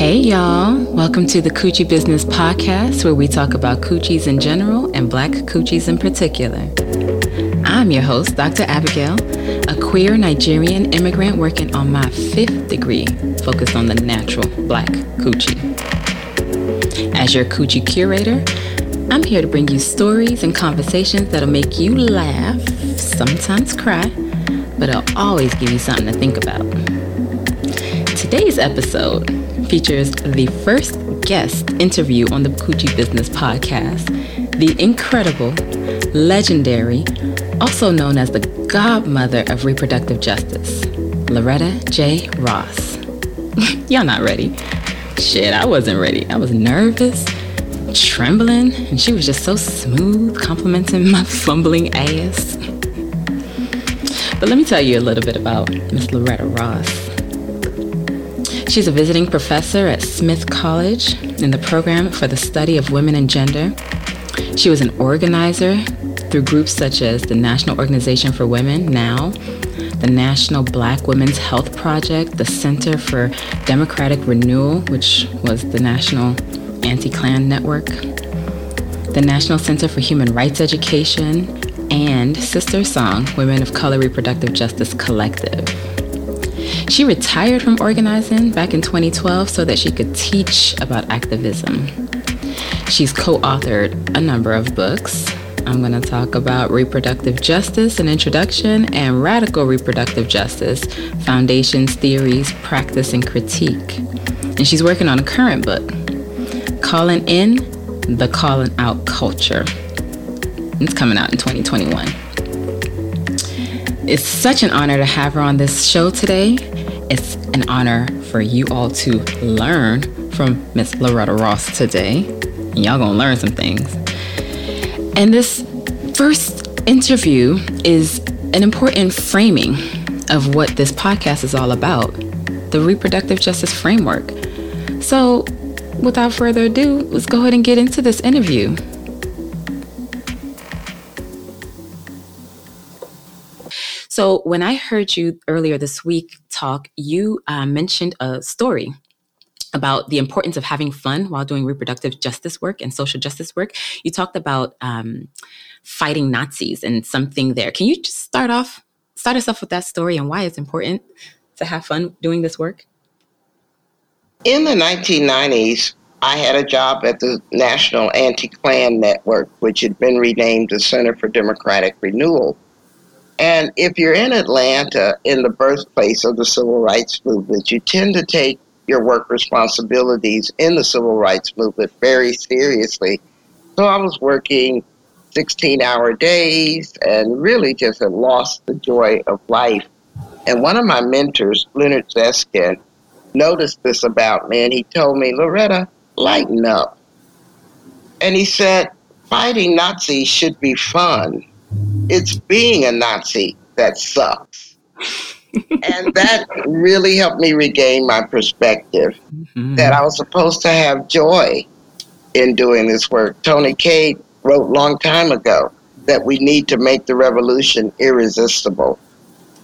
Hey, y'all. Welcome to the Coochie Business Podcast, where we talk about coochies in general and black coochies in particular. I'm your host, Dr. Abigail, a queer Nigerian immigrant working on my fifth degree focused on the natural black coochie. As your coochie curator, I'm here to bring you stories and conversations that'll make you laugh, sometimes cry, but it'll always give you something to think about. Today's episode features the first guest interview on the Coochie Business Podcast, the incredible, legendary, also known as the godmother of reproductive justice, Loretta J. Ross. Y'all not ready? Shit, I wasn't ready. I was nervous, trembling, and she was just so smooth, complimenting my fumbling ass. But let me tell you a little bit about Miss Loretta Ross. She's a visiting professor at Smith College in the program for the study of women and gender. She was an organizer through groups such as the National Organization for Women, NOW, the National Black Women's Health Project, the Center for Democratic Renewal, which was the National Anti Klan Network, the National Center for Human Rights Education, and SisterSong, Women of Color Reproductive Justice Collective. She retired from organizing back in 2012 so that she could teach about activism. She's co authored a number of books. I'm going to talk about reproductive justice, an introduction, and radical reproductive justice foundations, theories, practice, and critique. And she's working on a current book, Calling In the Calling Out Culture. It's coming out in 2021. It's such an honor to have her on this show today. It's an honor for you all to learn from Miss Loretta Ross today. Y'all gonna learn some things. And this first interview is an important framing of what this podcast is all about the reproductive justice framework. So, without further ado, let's go ahead and get into this interview. So, when I heard you earlier this week talk, you uh, mentioned a story about the importance of having fun while doing reproductive justice work and social justice work. You talked about um, fighting Nazis and something there. Can you just start off, start us off with that story and why it's important to have fun doing this work? In the 1990s, I had a job at the National Anti Klan Network, which had been renamed the Center for Democratic Renewal. And if you're in Atlanta, in the birthplace of the civil rights movement, you tend to take your work responsibilities in the civil rights movement very seriously. So I was working 16 hour days and really just had lost the joy of life. And one of my mentors, Leonard Zeskind, noticed this about me and he told me, Loretta, lighten up. And he said, fighting Nazis should be fun it's being a Nazi that sucks. and that really helped me regain my perspective mm-hmm. that I was supposed to have joy in doing this work. Toni Cade wrote long time ago that we need to make the revolution irresistible.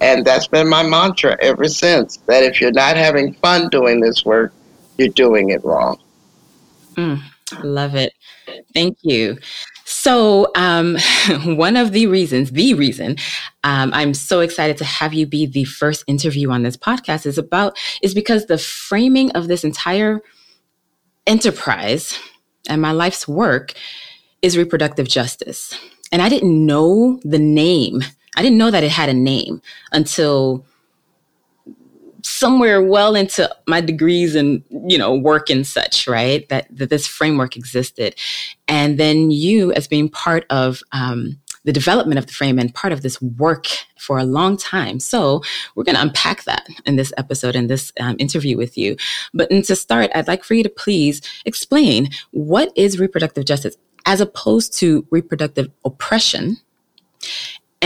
And that's been my mantra ever since that if you're not having fun doing this work, you're doing it wrong. Mm, love it. Thank you. So, um, one of the reasons, the reason um, I'm so excited to have you be the first interview on this podcast is about, is because the framing of this entire enterprise and my life's work is reproductive justice. And I didn't know the name. I didn't know that it had a name until somewhere well into my degrees and you know work and such right that, that this framework existed and then you as being part of um, the development of the frame and part of this work for a long time. So we're going to unpack that in this episode in this um, interview with you. But to start, I'd like for you to please explain what is reproductive justice as opposed to reproductive oppression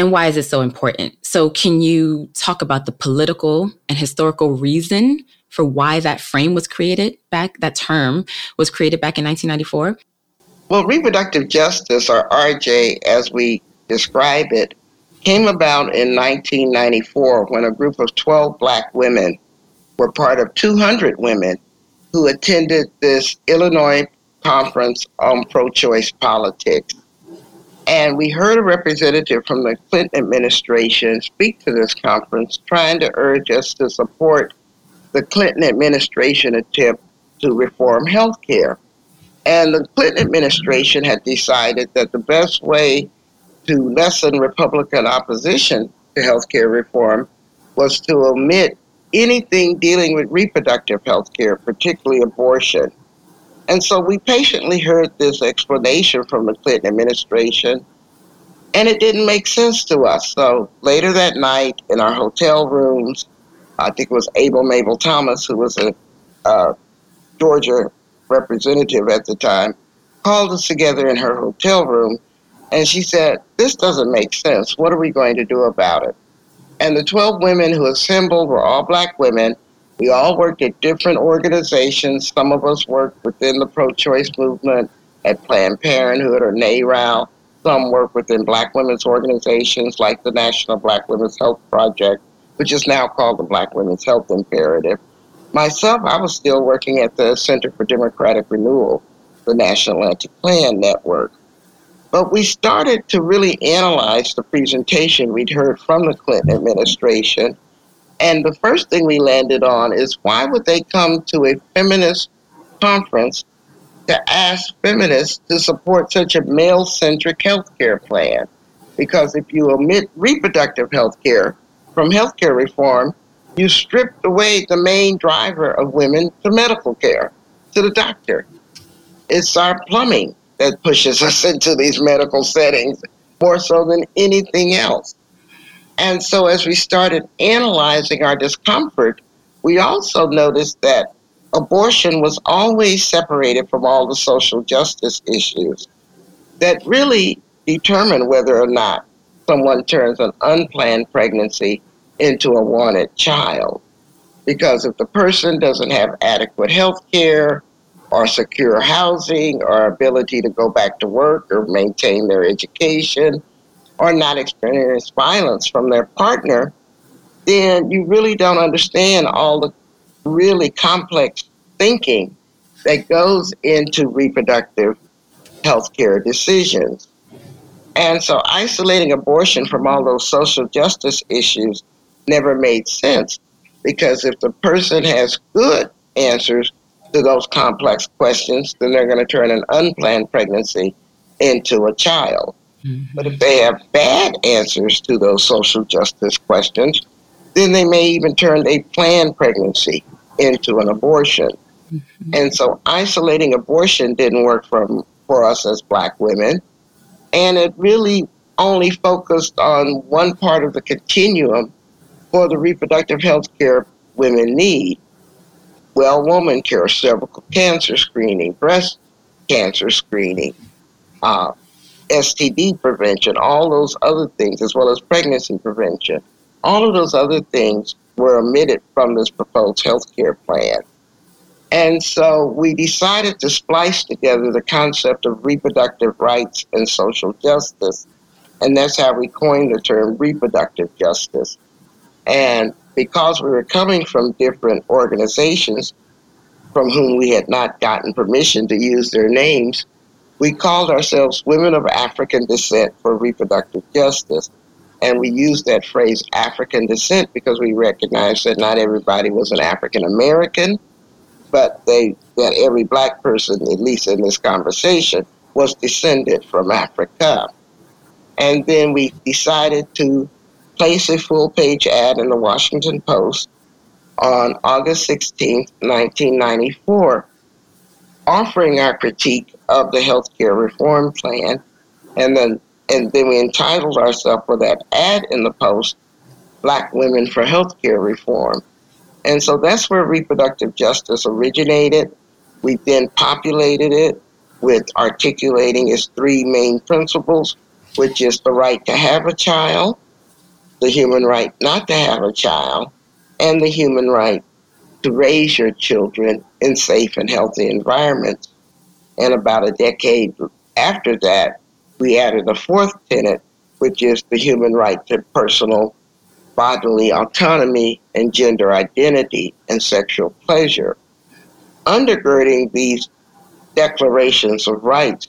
and why is it so important? So, can you talk about the political and historical reason for why that frame was created back, that term was created back in 1994? Well, reproductive justice, or RJ as we describe it, came about in 1994 when a group of 12 black women were part of 200 women who attended this Illinois conference on pro choice politics. And we heard a representative from the Clinton administration speak to this conference, trying to urge us to support the Clinton administration attempt to reform health care. And the Clinton administration had decided that the best way to lessen Republican opposition to health care reform was to omit anything dealing with reproductive health care, particularly abortion. And so we patiently heard this explanation from the Clinton administration, and it didn't make sense to us. So later that night in our hotel rooms, I think it was Abel Mable Thomas, who was a uh, Georgia representative at the time, called us together in her hotel room, and she said, This doesn't make sense. What are we going to do about it? And the 12 women who assembled were all black women we all worked at different organizations. Some of us worked within the pro choice movement at Planned Parenthood or NARAL. Some work within black women's organizations like the National Black Women's Health Project, which is now called the Black Women's Health Imperative. Myself, I was still working at the Center for Democratic Renewal, the National Anti Klan Network. But we started to really analyze the presentation we'd heard from the Clinton administration and the first thing we landed on is why would they come to a feminist conference to ask feminists to support such a male centric healthcare plan? Because if you omit reproductive health care from health care reform, you stripped away the main driver of women to medical care, to the doctor. It's our plumbing that pushes us into these medical settings more so than anything else. And so as we started analyzing our discomfort, we also noticed that abortion was always separated from all the social justice issues that really determine whether or not someone turns an unplanned pregnancy into a wanted child. Because if the person doesn't have adequate health care or secure housing or ability to go back to work or maintain their education or not experience violence from their partner, then you really don't understand all the really complex thinking that goes into reproductive health care decisions. And so isolating abortion from all those social justice issues never made sense because if the person has good answers to those complex questions, then they're going to turn an unplanned pregnancy into a child. Mm-hmm. But if they have bad answers to those social justice questions, then they may even turn a planned pregnancy into an abortion. Mm-hmm. And so isolating abortion didn't work for, for us as black women. And it really only focused on one part of the continuum for the reproductive health care women need. Well, woman care, cervical cancer screening, breast cancer screening, uh, STD prevention, all those other things, as well as pregnancy prevention, all of those other things were omitted from this proposed health care plan. And so we decided to splice together the concept of reproductive rights and social justice. And that's how we coined the term reproductive justice. And because we were coming from different organizations from whom we had not gotten permission to use their names, we called ourselves Women of African Descent for Reproductive Justice. And we used that phrase African descent because we recognized that not everybody was an African American, but they that every black person, at least in this conversation, was descended from Africa. And then we decided to place a full page ad in the Washington Post on August 16, 1994, offering our critique of the healthcare reform plan, and then and then we entitled ourselves for that ad in the post, "Black Women for Healthcare Reform," and so that's where reproductive justice originated. We then populated it with articulating its three main principles, which is the right to have a child, the human right not to have a child, and the human right to raise your children in safe and healthy environments. And about a decade after that, we added a fourth tenet, which is the human right to personal bodily autonomy and gender identity and sexual pleasure. undergirding these declarations of rights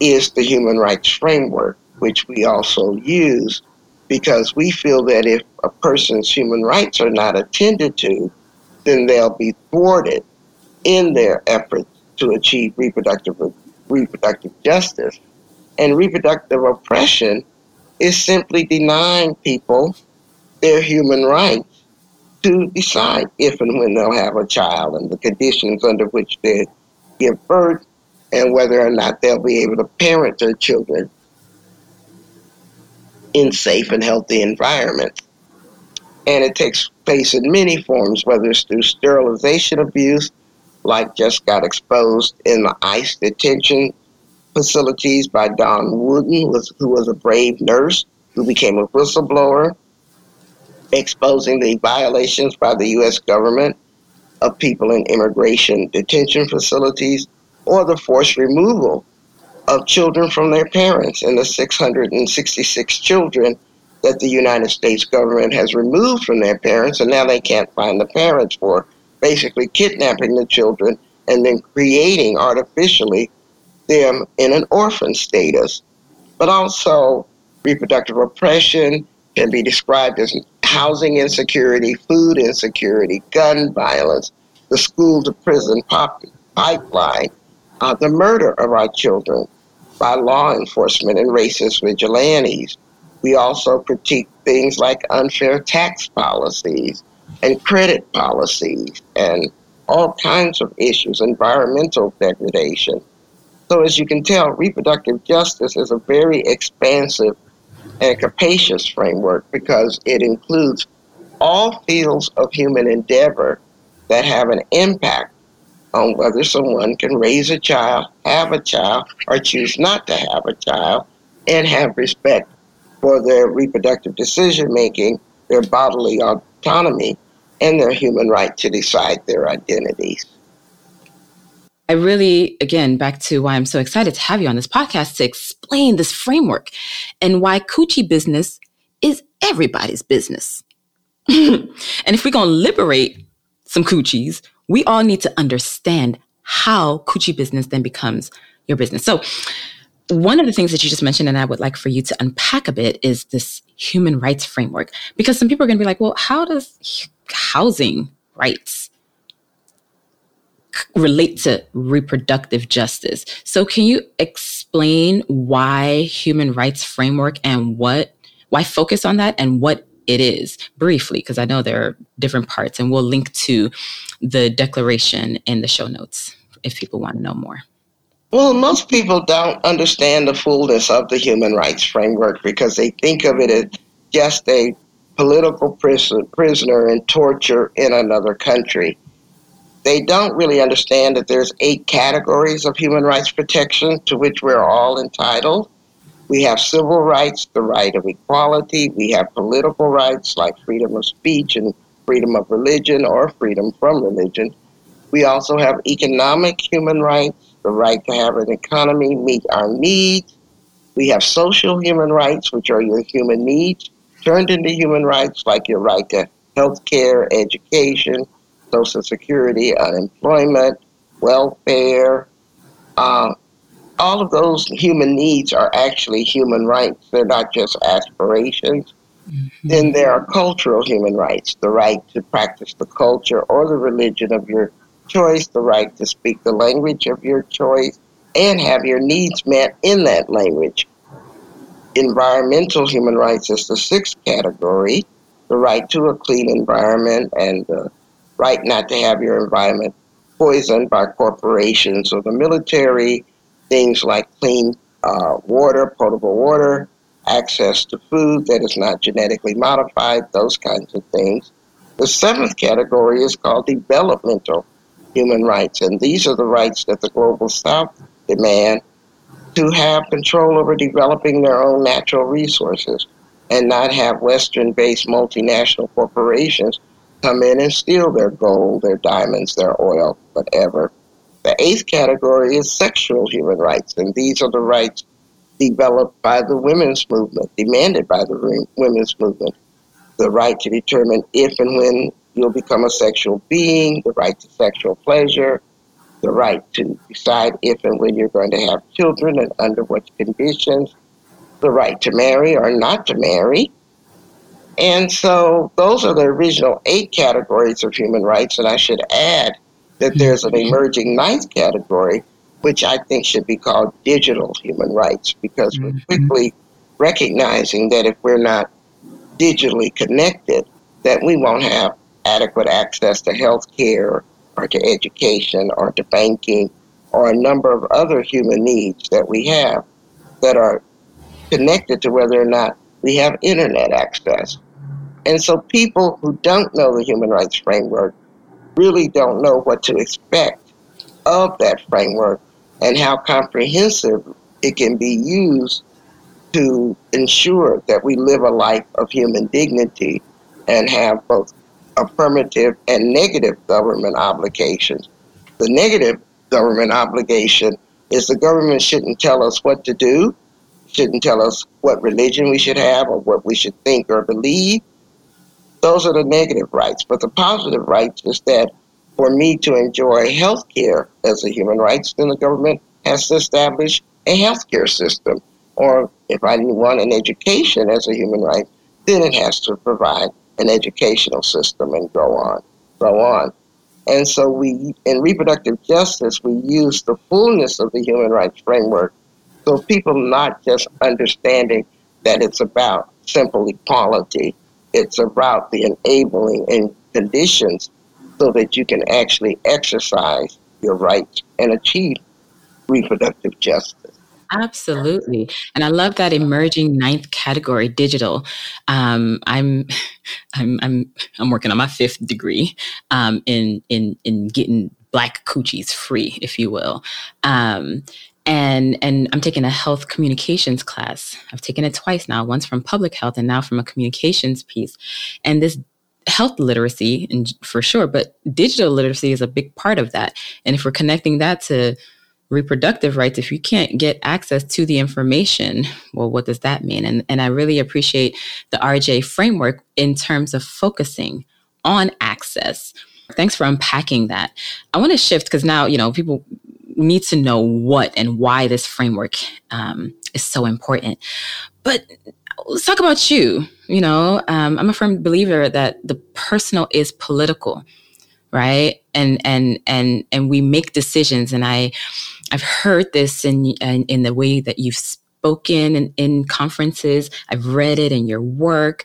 is the human rights framework, which we also use because we feel that if a person's human rights are not attended to, then they'll be thwarted in their efforts to achieve reproductive reproductive justice. And reproductive oppression is simply denying people their human rights to decide if and when they'll have a child and the conditions under which they give birth and whether or not they'll be able to parent their children in safe and healthy environments. And it takes place in many forms, whether it's through sterilization abuse, like just got exposed in the ICE detention facilities by Dawn Wooten, who was a brave nurse who became a whistleblower, exposing the violations by the U.S. government of people in immigration detention facilities, or the forced removal of children from their parents and the 666 children that the United States government has removed from their parents, and now they can't find the parents for basically kidnapping the children and then creating artificially them in an orphan status. But also, reproductive oppression can be described as housing insecurity, food insecurity, gun violence, the school to prison pipeline, uh, the murder of our children by law enforcement and racist vigilantes. We also critique things like unfair tax policies and credit policies and all kinds of issues, environmental degradation. So, as you can tell, reproductive justice is a very expansive and capacious framework because it includes all fields of human endeavor that have an impact on whether someone can raise a child, have a child, or choose not to have a child, and have respect for their reproductive decision making, their bodily autonomy, and their human right to decide their identities. I really, again, back to why I'm so excited to have you on this podcast to explain this framework and why coochie business is everybody's business. and if we're going to liberate some coochies, we all need to understand how coochie business then becomes your business. So, one of the things that you just mentioned, and I would like for you to unpack a bit, is this human rights framework. Because some people are going to be like, well, how does housing rights relate to reproductive justice? So, can you explain why human rights framework and what, why focus on that and what it is briefly, because I know there are different parts, and we'll link to the declaration in the show notes if people want to know more. Well, most people don't understand the fullness of the human rights framework because they think of it as just a political prison, prisoner in torture in another country. They don't really understand that there's eight categories of human rights protection to which we're all entitled. We have civil rights, the right of equality. We have political rights like freedom of speech and freedom of religion or freedom from religion. We also have economic human rights, the right to have an economy meet our needs. We have social human rights, which are your human needs turned into human rights, like your right to health care, education, social security, unemployment, welfare, uh, all of those human needs are actually human rights. They're not just aspirations. Mm-hmm. Then there are cultural human rights the right to practice the culture or the religion of your choice, the right to speak the language of your choice, and have your needs met in that language. Environmental human rights is the sixth category the right to a clean environment and the right not to have your environment poisoned by corporations or the military things like clean uh, water, potable water, access to food that is not genetically modified, those kinds of things. The seventh category is called developmental human rights, and these are the rights that the global south demand to have control over developing their own natural resources and not have Western based multinational corporations come in and steal their gold, their diamonds, their oil, whatever. The eighth category is sexual human rights, and these are the rights developed by the women's movement, demanded by the women's movement. The right to determine if and when you'll become a sexual being, the right to sexual pleasure, the right to decide if and when you're going to have children and under what conditions, the right to marry or not to marry. And so those are the original eight categories of human rights. And I should add that there's an emerging ninth category, which I think should be called digital human rights, because we're mm-hmm. quickly recognizing that if we're not digitally connected, that we won't have adequate access to health care or to education or to banking or a number of other human needs that we have that are connected to whether or not we have internet access. And so people who don't know the human rights framework really don't know what to expect of that framework and how comprehensive it can be used to ensure that we live a life of human dignity and have both affirmative and negative government obligations. The negative government obligation is the government shouldn't tell us what to do, shouldn't tell us what religion we should have or what we should think or believe. Those are the negative rights. But the positive rights is that for me to enjoy health care as a human rights, then the government has to establish a health care system. Or if I want an education as a human right, then it has to provide an educational system and go on, go on. And so we, in reproductive justice, we use the fullness of the human rights framework. So people not just understanding that it's about simple equality, it's about the enabling and conditions so that you can actually exercise your rights and achieve reproductive justice. Absolutely. And I love that emerging ninth category, digital. Um, I'm, I'm, I'm, I'm working on my fifth degree um, in, in, in getting black coochies free, if you will. Um, and and I'm taking a health communications class. I've taken it twice now, once from public health and now from a communications piece. And this health literacy, and for sure, but digital literacy is a big part of that. And if we're connecting that to reproductive rights, if you can't get access to the information, well, what does that mean? And, and I really appreciate the RJ framework in terms of focusing on access. Thanks for unpacking that. I want to shift because now, you know, people need to know what and why this framework um, is so important. But let's talk about you. You know, um, I'm a firm believer that the personal is political, right? And and and and we make decisions. And I I've heard this in, in, in the way that you've spoken in, in, conferences. I've read it in your work.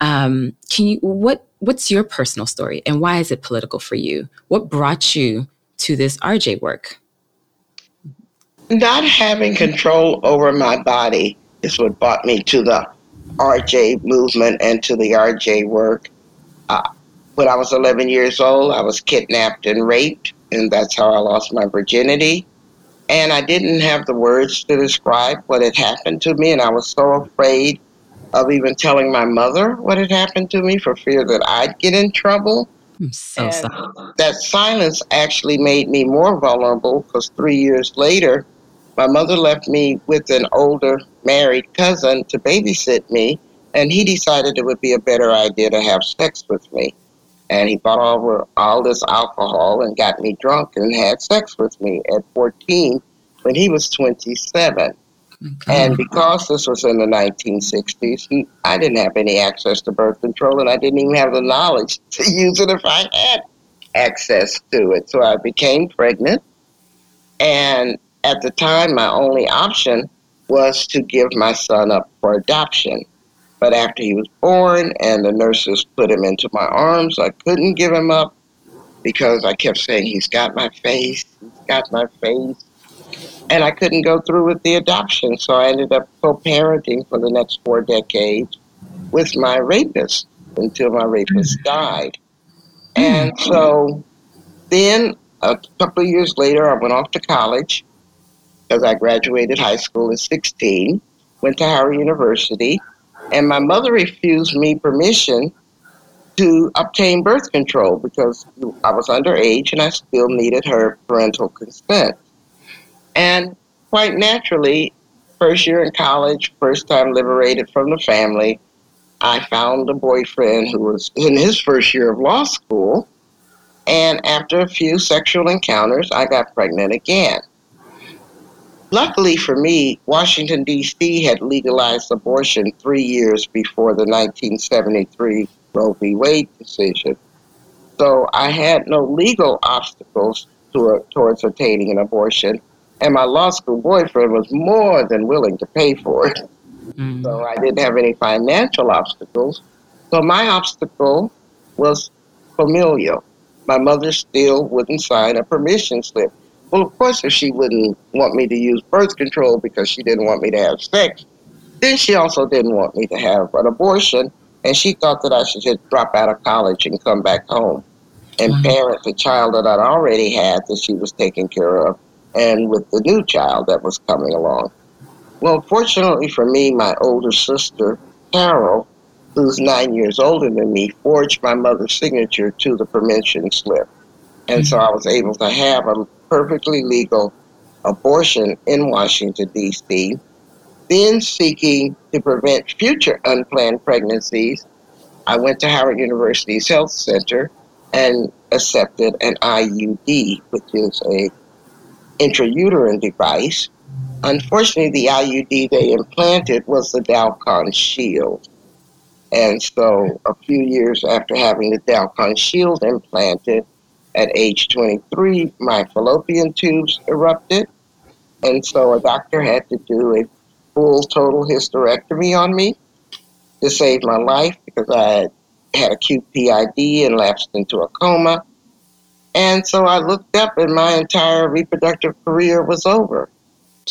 Um, can you what what's your personal story and why is it political for you? What brought you to this RJ work? Not having control over my body is what brought me to the RJ movement and to the RJ work. Uh, when I was 11 years old, I was kidnapped and raped, and that's how I lost my virginity and I didn't have the words to describe what had happened to me, and I was so afraid of even telling my mother what had happened to me for fear that I'd get in trouble. I'm so and sorry. That silence actually made me more vulnerable because three years later, my mother left me with an older married cousin to babysit me, and he decided it would be a better idea to have sex with me and he bought over all this alcohol and got me drunk and had sex with me at 14 when he was 27. Okay. And because this was in the 1960s, he, I didn't have any access to birth control, and I didn't even have the knowledge to use it if I had access to it. So I became pregnant, and at the time, my only option was to give my son up for adoption. But after he was born and the nurses put him into my arms, I couldn't give him up because I kept saying, He's got my face, he's got my face. And I couldn't go through with the adoption, so I ended up co parenting for the next four decades with my rapist until my rapist died. And so then a couple of years later, I went off to college because I graduated high school at 16, went to Howard University, and my mother refused me permission to obtain birth control because I was underage and I still needed her parental consent. And quite naturally, first year in college, first time liberated from the family, I found a boyfriend who was in his first year of law school. And after a few sexual encounters, I got pregnant again. Luckily for me, Washington, D.C. had legalized abortion three years before the 1973 Roe v. Wade decision. So I had no legal obstacles to, a, towards obtaining an abortion, and my law school boyfriend was more than willing to pay for it. Mm. So I didn't have any financial obstacles. So my obstacle was familial. My mother still wouldn't sign a permission slip. Well, of course, if she wouldn't want me to use birth control because she didn't want me to have sex, then she also didn't want me to have an abortion, and she thought that I should just drop out of college and come back home and parent the child that I'd already had that she was taking care of, and with the new child that was coming along. Well, fortunately for me, my older sister, Carol, who's nine years older than me, forged my mother's signature to the permission slip. And mm-hmm. so I was able to have a perfectly legal abortion in Washington, D.C., then seeking to prevent future unplanned pregnancies, I went to Howard University's Health Center and accepted an IUD, which is a intrauterine device. Unfortunately, the IUD they implanted was the Dalkon Shield. And so, a few years after having the Dalkon Shield implanted, at age 23, my fallopian tubes erupted, and so a doctor had to do a full total hysterectomy on me to save my life because I had acute PID and lapsed into a coma. And so I looked up, and my entire reproductive career was over.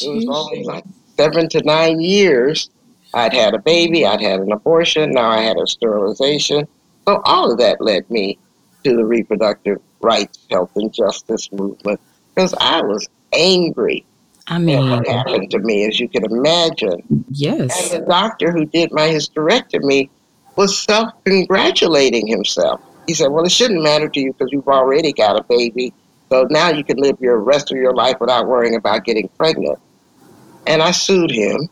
It was only like seven to nine years. I'd had a baby, I'd had an abortion, now I had a sterilization. So all of that led me to the reproductive rights, health, and justice movement because I was angry. I mean, what happened to me, as you can imagine. Yes. And the doctor who did my hysterectomy was self congratulating himself. He said, Well, it shouldn't matter to you because you've already got a baby. So now you can live your rest of your life without worrying about getting pregnant. And I sued him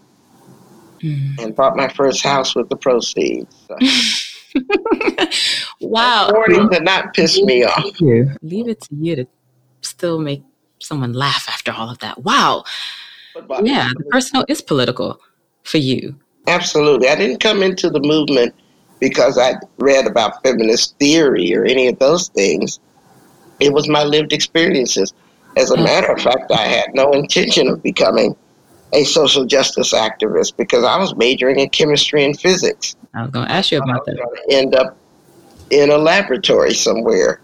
mm. and bought my first house with the proceeds. So. wow. Warning to not piss me off. Leave it to you to still make someone laugh after all of that. Wow. Yeah, the personal is political for you. Absolutely. I didn't come into the movement because I read about feminist theory or any of those things. It was my lived experiences. As a mm. matter of fact, I had no intention of becoming a social justice activist because I was majoring in chemistry and physics. I was going to ask you about that. End up in a laboratory somewhere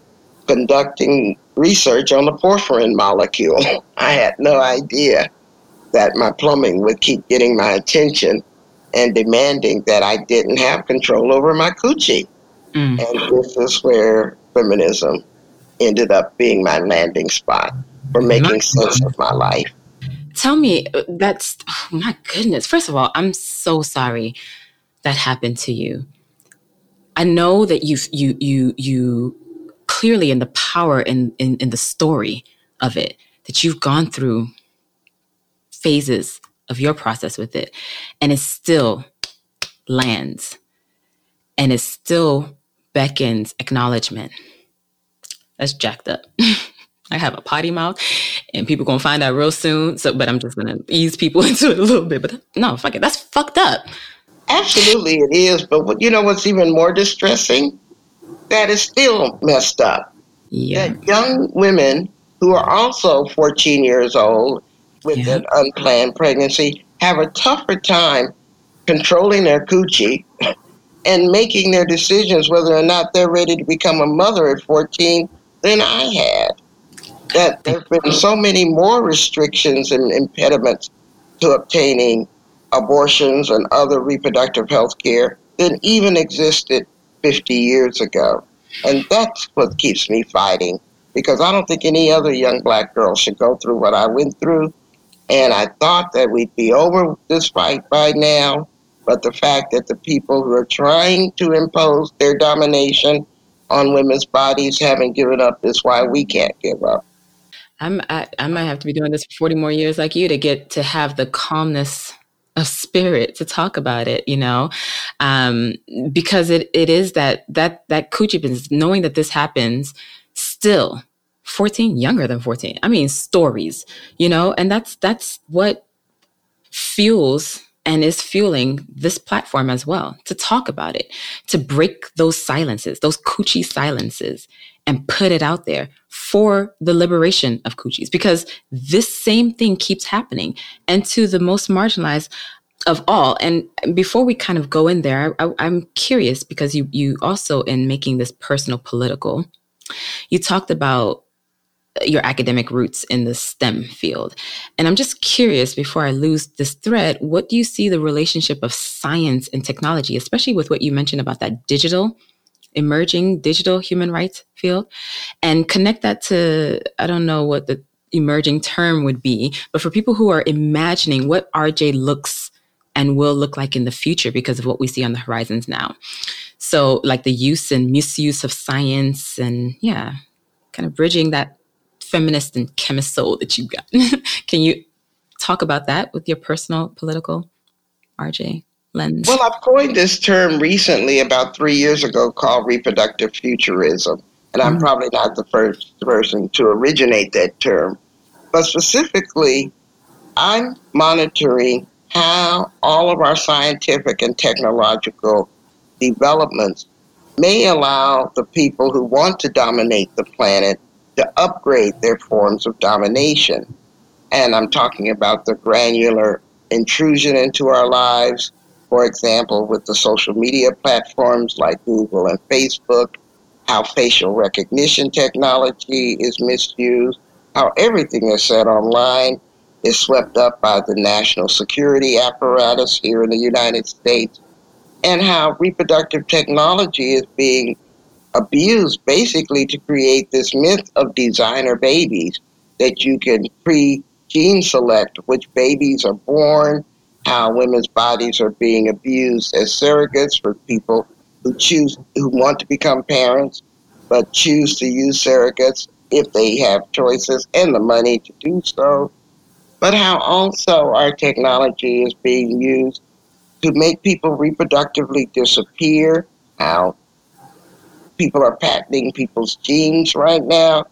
conducting research on the porphyrin molecule. I had no idea that my plumbing would keep getting my attention and demanding that I didn't have control over my coochie. Mm. And this is where feminism ended up being my landing spot for making sense of my life. Tell me, uh, that's oh my goodness. First of all, I'm so sorry that happened to you. I know that you you you you clearly in the power in, in in the story of it that you've gone through phases of your process with it and it still lands and it still beckons acknowledgement. That's jacked up. I have a potty mouth and people gonna find out real soon. So, but I'm just gonna ease people into it a little bit. But no, fuck it, that's fucked up. Absolutely, it is. But what, you know what's even more distressing? That is still messed up. Yeah. That young women who are also 14 years old with yeah. an unplanned pregnancy have a tougher time controlling their coochie and making their decisions whether or not they're ready to become a mother at 14 than I had that there have been so many more restrictions and impediments to obtaining abortions and other reproductive health care than even existed 50 years ago. And that's what keeps me fighting because I don't think any other young black girl should go through what I went through. And I thought that we'd be over this fight by now. But the fact that the people who are trying to impose their domination on women's bodies haven't given up is why we can't give up. I'm, I, I might have to be doing this for 40 more years like you to get to have the calmness of spirit to talk about it, you know, um, because it, it is that, that, that coochie business, knowing that this happens still 14, younger than 14. I mean, stories, you know, and that's that's what fuels and is fueling this platform as well to talk about it, to break those silences, those coochie silences, and put it out there for the liberation of coochies because this same thing keeps happening. And to the most marginalized of all, and before we kind of go in there, I, I'm curious because you you also in making this personal political, you talked about your academic roots in the STEM field. And I'm just curious before I lose this thread, what do you see the relationship of science and technology, especially with what you mentioned about that digital, emerging digital human rights field, and connect that to, I don't know what the emerging term would be, but for people who are imagining what RJ looks and will look like in the future because of what we see on the horizons now. So, like the use and misuse of science, and yeah, kind of bridging that feminist and chemist soul that you've got. Can you talk about that with your personal political RJ lens? Well, I've coined this term recently, about three years ago, called reproductive futurism. And I'm mm-hmm. probably not the first person to originate that term. But specifically, I'm monitoring how all of our scientific and technological developments may allow the people who want to dominate the planet to upgrade their forms of domination. And I'm talking about the granular intrusion into our lives, for example, with the social media platforms like Google and Facebook, how facial recognition technology is misused, how everything is said online is swept up by the national security apparatus here in the United States, and how reproductive technology is being abused basically to create this myth of designer babies that you can pre gene select which babies are born, how women's bodies are being abused as surrogates for people who choose who want to become parents but choose to use surrogates if they have choices and the money to do so. But how also our technology is being used to make people reproductively disappear, how people are patenting people's genes right now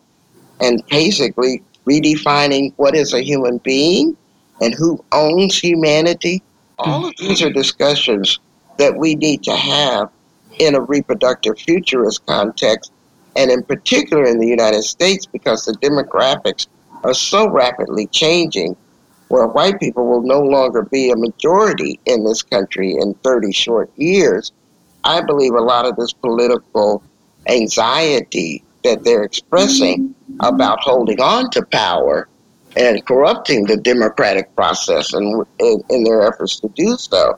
and basically redefining what is a human being and who owns humanity. All of these are discussions that we need to have in a reproductive futurist context, and in particular in the United States, because the demographics are so rapidly changing, where white people will no longer be a majority in this country in 30 short years. I believe a lot of this political anxiety that they're expressing mm-hmm. about holding on to power and corrupting the democratic process and in, in, their efforts to do so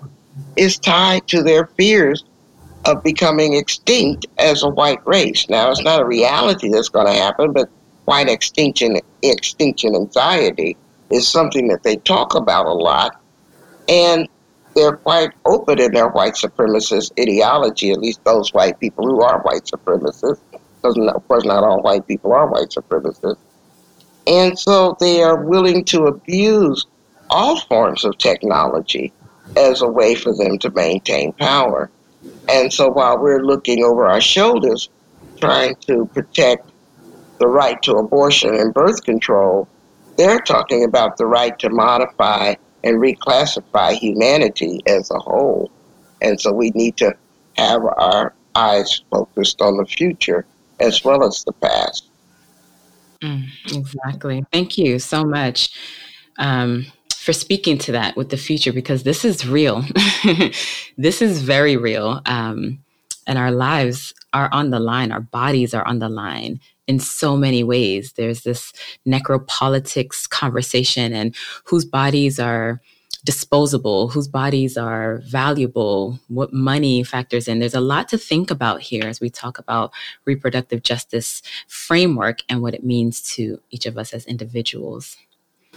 is tied to their fears of becoming extinct as a white race. Now, it's not a reality that's going to happen, but white extinction extinction anxiety is something that they talk about a lot. And they're quite open in their white supremacist ideology, at least those white people who are white supremacists, because of course not all white people are white supremacists. And so they are willing to abuse all forms of technology as a way for them to maintain power. And so while we're looking over our shoulders, trying to protect the right to abortion and birth control, they're talking about the right to modify and reclassify humanity as a whole. And so we need to have our eyes focused on the future as well as the past. Mm, exactly. Thank you so much um, for speaking to that with the future because this is real. this is very real. Um, and our lives are on the line, our bodies are on the line in so many ways. There's this necropolitics conversation and whose bodies are disposable, whose bodies are valuable, what money factors in. There's a lot to think about here as we talk about reproductive justice framework and what it means to each of us as individuals.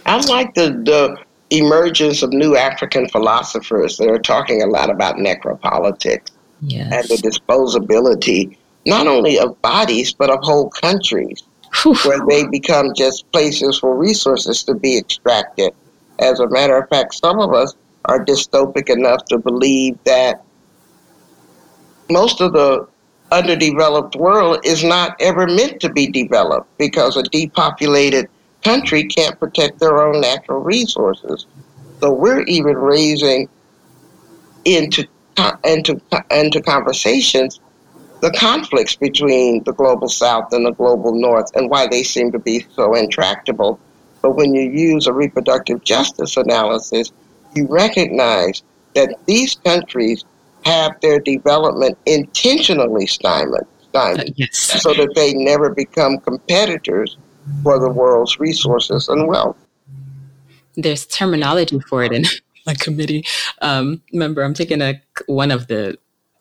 I like the, the emergence of new African philosophers that are talking a lot about necropolitics yes. and the disposability not only of bodies, but of whole countries, Whew. where they become just places for resources to be extracted. As a matter of fact, some of us are dystopic enough to believe that most of the underdeveloped world is not ever meant to be developed because a depopulated country can't protect their own natural resources. So we're even raising into into into conversations the conflicts between the global south and the global north and why they seem to be so intractable. But when you use a reproductive justice analysis, you recognize that these countries have their development intentionally stymied, stymied uh, yes. so that they never become competitors for the world's resources and wealth. There's terminology for it in my committee. Um, remember, I'm taking a one of the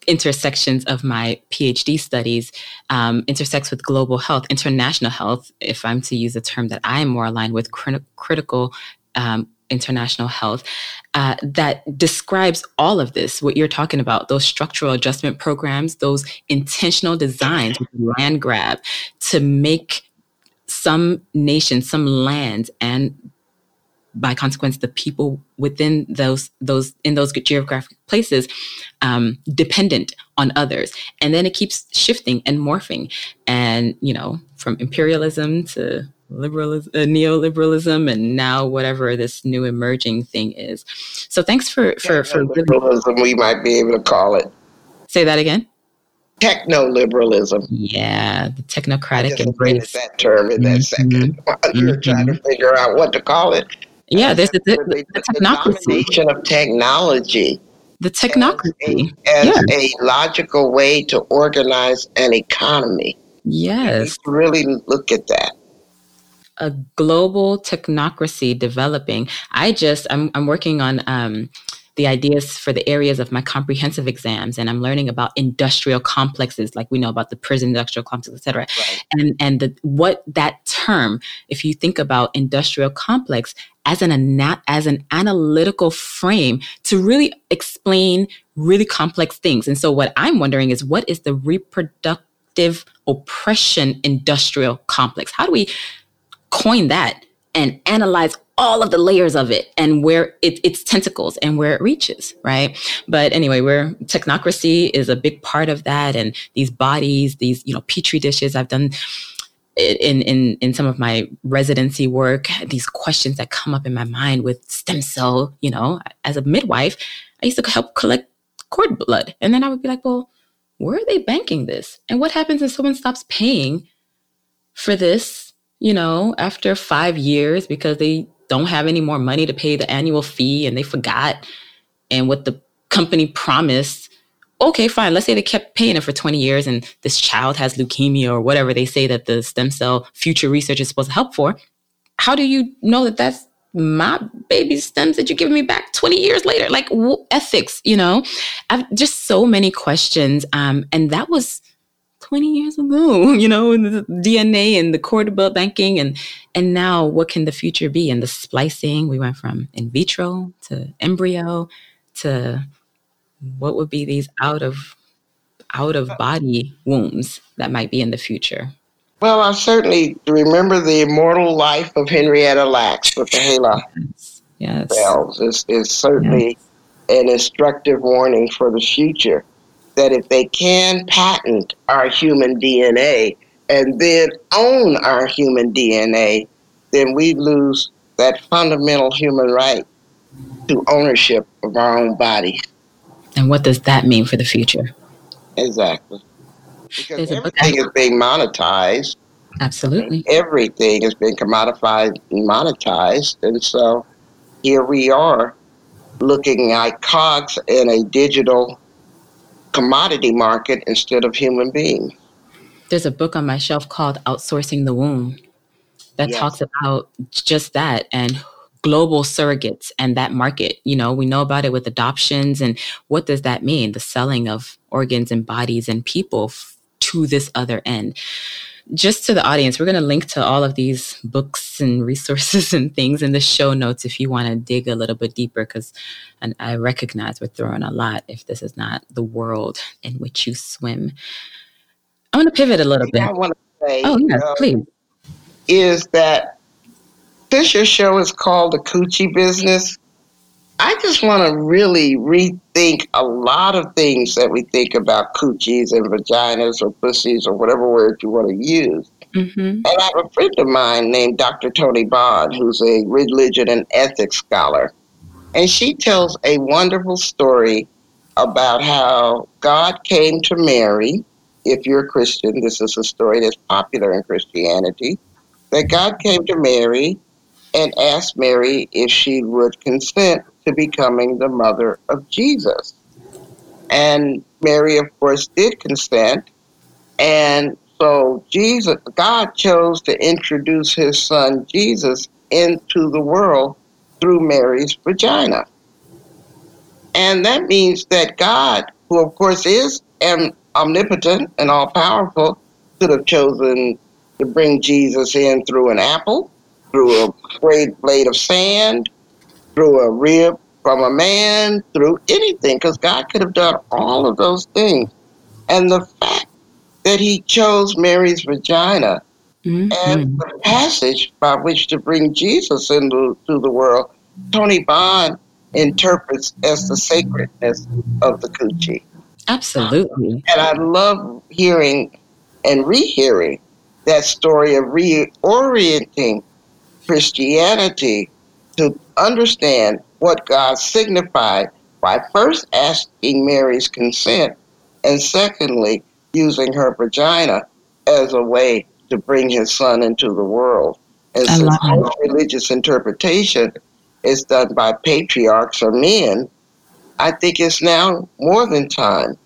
intersections of my PhD studies um, intersects with global health, international health, if I'm to use a term that I am more aligned with, crit- critical um, international health uh, that describes all of this what you're talking about those structural adjustment programs those intentional designs land grab to make some nations some lands and by consequence the people within those those in those geographic places um, dependent on others and then it keeps shifting and morphing and you know from imperialism to liberalism, uh, neoliberalism, and now whatever this new emerging thing is. So thanks for for for liberalism. we might be able to call it. Say that again. Techno liberalism. Yeah, the technocratic embrace. That term in that mm-hmm. 2nd mm-hmm. You're trying to figure out what to call it. Yeah, there's the, the, the, technocracy. The of technology. The technocracy. As, as yeah. a logical way to organize an economy. Yes. really look at that a global technocracy developing. I just I'm I'm working on um, the ideas for the areas of my comprehensive exams, and I'm learning about industrial complexes, like we know about the prison industrial complex, et cetera. Right. And and the, what that term, if you think about industrial complex as an as an analytical frame to really explain really complex things. And so what I'm wondering is what is the reproductive oppression industrial complex? How do we coin that and analyze all of the layers of it and where it, its tentacles and where it reaches, right? But anyway, where technocracy is a big part of that, and these bodies, these you know petri dishes. I've done in in in some of my residency work. These questions that come up in my mind with stem cell. You know, as a midwife, I used to help collect cord blood, and then I would be like, well, where are they banking this? And what happens if someone stops paying for this you know, after five years because they don't have any more money to pay the annual fee and they forgot and what the company promised. Okay, fine. Let's say they kept paying it for 20 years and this child has leukemia or whatever they say that the stem cell future research is supposed to help for. How do you know that that's my baby stems that you're giving me back 20 years later? Like w- ethics, you know? I've just so many questions. Um, and that was 20 years ago, you know, the DNA and the cord blood banking and and now what can the future be? And the splicing, we went from in vitro to embryo to what would be these out of out of body wombs that might be in the future. Well, I certainly remember the immortal life of Henrietta Lacks with the HeLa yes. yes. It's, it's certainly yes. an instructive warning for the future that if they can patent our human DNA and then own our human DNA, then we lose that fundamental human right to ownership of our own body. And what does that mean for the future? Exactly. Because everything is being monetized. Absolutely. Everything is being commodified and monetized. And so here we are looking like cogs in a digital commodity market instead of human being. There's a book on my shelf called Outsourcing the Womb that yes. talks about just that and global surrogates and that market. You know, we know about it with adoptions and what does that mean? The selling of organs and bodies and people f- to this other end just to the audience, we're going to link to all of these books and resources and things in the show notes if you want to dig a little bit deeper. Because and I recognize we're throwing a lot if this is not the world in which you swim. I want to pivot a little bit. I want to say, oh yeah, uh, please, is that Fisher show is called the Coochie Business, I just want to really rethink a lot of things that we think about coochies and vaginas or pussies or whatever word you want to use. Mm-hmm. And I have a friend of mine named Dr. Toni Bond, who's a religion and ethics scholar. And she tells a wonderful story about how God came to Mary. If you're a Christian, this is a story that's popular in Christianity. That God came to Mary and asked Mary if she would consent to becoming the mother of Jesus. And Mary, of course, did consent. And so Jesus, God chose to introduce his son Jesus into the world through Mary's vagina. And that means that God, who of course is omnipotent and all powerful, could have chosen to bring Jesus in through an apple, through a great blade of sand, through a rib from a man, through anything, because God could have done all of those things. And the fact that he chose Mary's vagina mm-hmm. and the passage by which to bring Jesus into the world, Toni Bond interprets as the sacredness of the coochie. Absolutely. And I love hearing and rehearing that story of reorienting Christianity to understand what God signified by first asking Mary's consent and secondly, using her vagina as a way to bring his son into the world. And since most religious interpretation is done by patriarchs or men, I think it's now more than time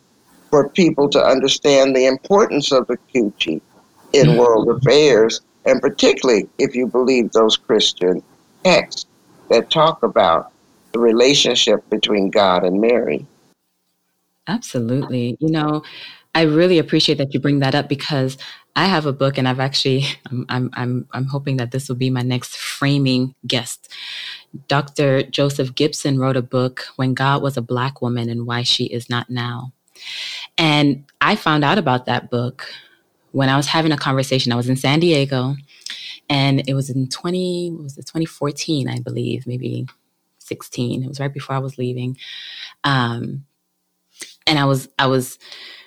for people to understand the importance of the coochie in mm-hmm. world affairs, and particularly if you believe those Christian texts that talk about the relationship between God and Mary. Absolutely. You know, I really appreciate that you bring that up because I have a book and I've actually I'm I'm I'm, hoping that this will be my next framing guest. Dr. Joseph Gibson wrote a book when God was a black woman and why she is not now. And I found out about that book when I was having a conversation. I was in San Diego and it was in 20 was it 2014 I believe, maybe 16. It was right before I was leaving. Um, and I was I was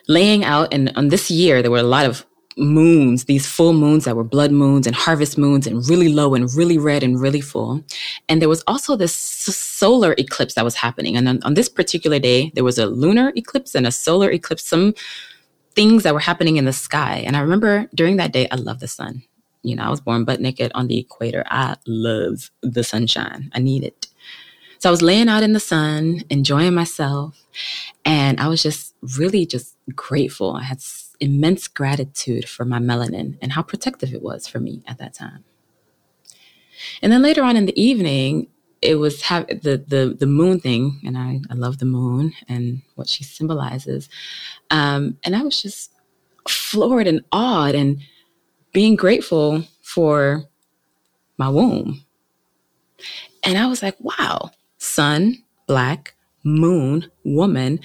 laying out and on this year there were a lot of moons, these full moons that were blood moons and harvest moons and really low and really red and really full. And there was also this solar eclipse that was happening. And on, on, this particular day, there was a lunar eclipse and a solar eclipse, some things that were happening in the sky. And I remember during that day, I love the sun. You know, I was born butt naked on the equator. I love the sunshine. I need it. So I was laying out in the sun, enjoying myself. And I was just really just grateful. I had immense gratitude for my melanin and how protective it was for me at that time. And then later on in the evening, it was have the the the moon thing, and I I love the moon and what she symbolizes. Um, and I was just floored and awed and being grateful for my womb. And I was like, wow, sun, black, moon, woman.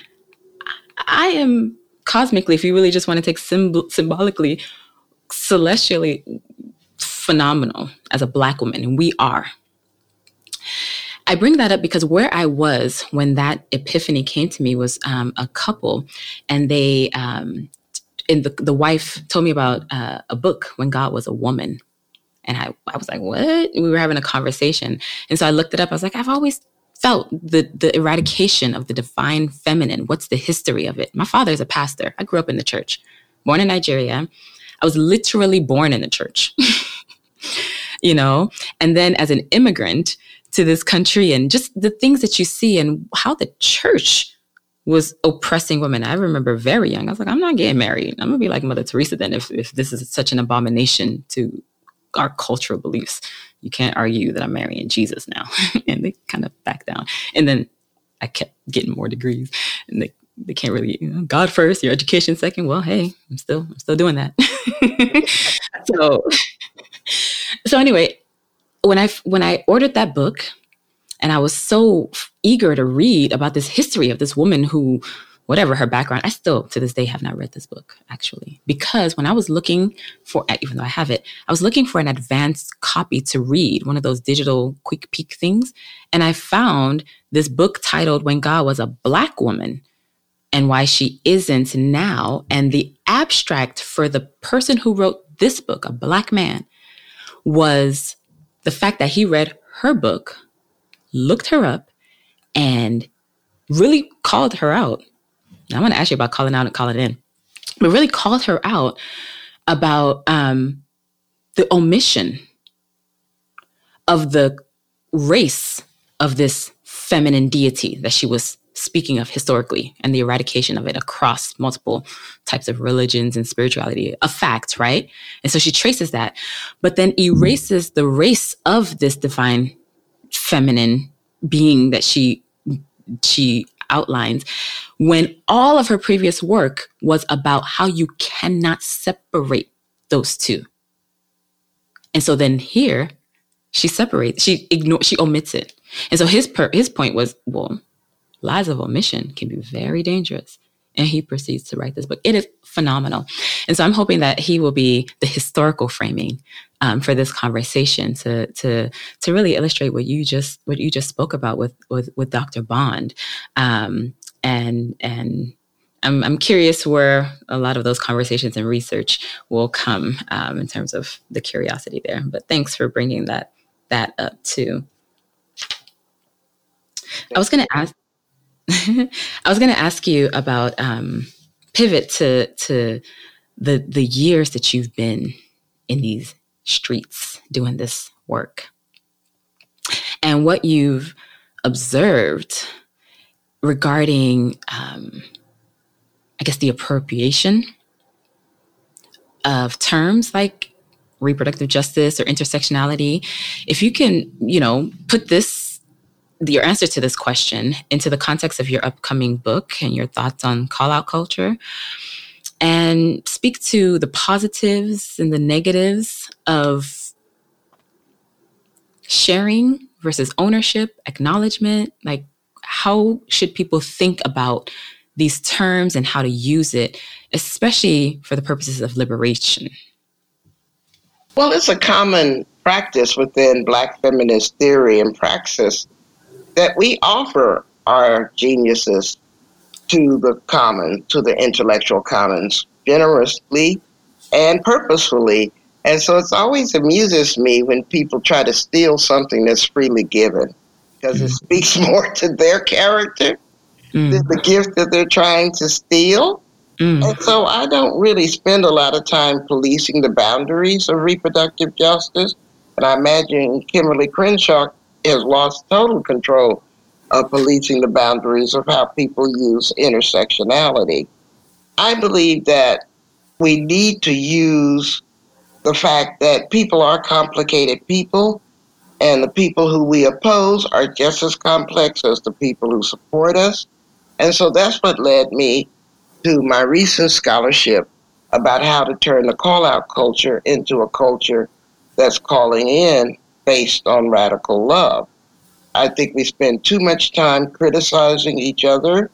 I am cosmically, if you really just want to take symbol- symbolically, celestially phenomenal as a black woman, and we are. I bring that up because where I was when that epiphany came to me was um, a couple, and they, um, and the, the wife told me about uh, a book when God was a woman. And I, I was like, what? We were having a conversation. And so I looked it up. I was like, I've always felt the the eradication of the divine feminine. What's the history of it? My father is a pastor. I grew up in the church, born in Nigeria. I was literally born in the church, you know. And then as an immigrant to this country, and just the things that you see and how the church was oppressing women. I remember very young. I was like, I'm not getting married. I'm gonna be like Mother Teresa then if if this is such an abomination to our cultural beliefs you can't argue that I'm marrying Jesus now. and they kind of back down. And then I kept getting more degrees and they, they can't really, you know, God first, your education second. Well, hey, I'm still, I'm still doing that. so, so anyway, when I, when I ordered that book and I was so eager to read about this history of this woman who whatever her background, I still to this day have not read this book actually because when I was looking for, eh, even though I have it, I was looking for an advanced copy to read, one of those digital quick peek things, and I found this book titled "When God Was a Black Woman." And why she isn't now. And the abstract for the person who wrote this book, a black man, was the fact that he read her book, looked her up, and really called her out. I want to ask you about calling out and calling in, but really called her out about um, the omission of the race of this feminine deity that she was speaking of historically and the eradication of it across multiple types of religions and spirituality, a fact, right? And so she traces that, but then erases the race of this divine feminine being that she she outlines when all of her previous work was about how you cannot separate those two. And so then here she separates, she ignores, she omits it. And so his per, his point was, well, lies of omission can be very dangerous. And he proceeds to write this book. It is phenomenal. And so I'm hoping that he will be the historical framing um, for this conversation to to to really illustrate what you just what you just spoke about with with, with Dr. Bond. Um, and and I'm, I'm curious where a lot of those conversations and research will come um, in terms of the curiosity there. But thanks for bringing that that up too. I was going to ask. I was going to ask you about um, pivot to to the the years that you've been in these streets doing this work and what you've observed regarding, um, I guess, the appropriation of terms like reproductive justice or intersectionality. If you can, you know, put this your answer to this question into the context of your upcoming book and your thoughts on call out culture and speak to the positives and the negatives of sharing versus ownership, acknowledgement. Like, how should people think about these terms and how to use it, especially for the purposes of liberation? Well, it's a common practice within Black feminist theory and praxis that we offer our geniuses to the common, to the intellectual commons, generously and purposefully. And so it's always amuses me when people try to steal something that's freely given because it mm. speaks more to their character mm. than the gift that they're trying to steal. Mm. And so I don't really spend a lot of time policing the boundaries of reproductive justice. And I imagine Kimberlé Crenshaw has lost total control of policing the boundaries of how people use intersectionality. I believe that we need to use the fact that people are complicated people, and the people who we oppose are just as complex as the people who support us. And so that's what led me to my recent scholarship about how to turn the call out culture into a culture that's calling in based on radical love. I think we spend too much time criticizing each other.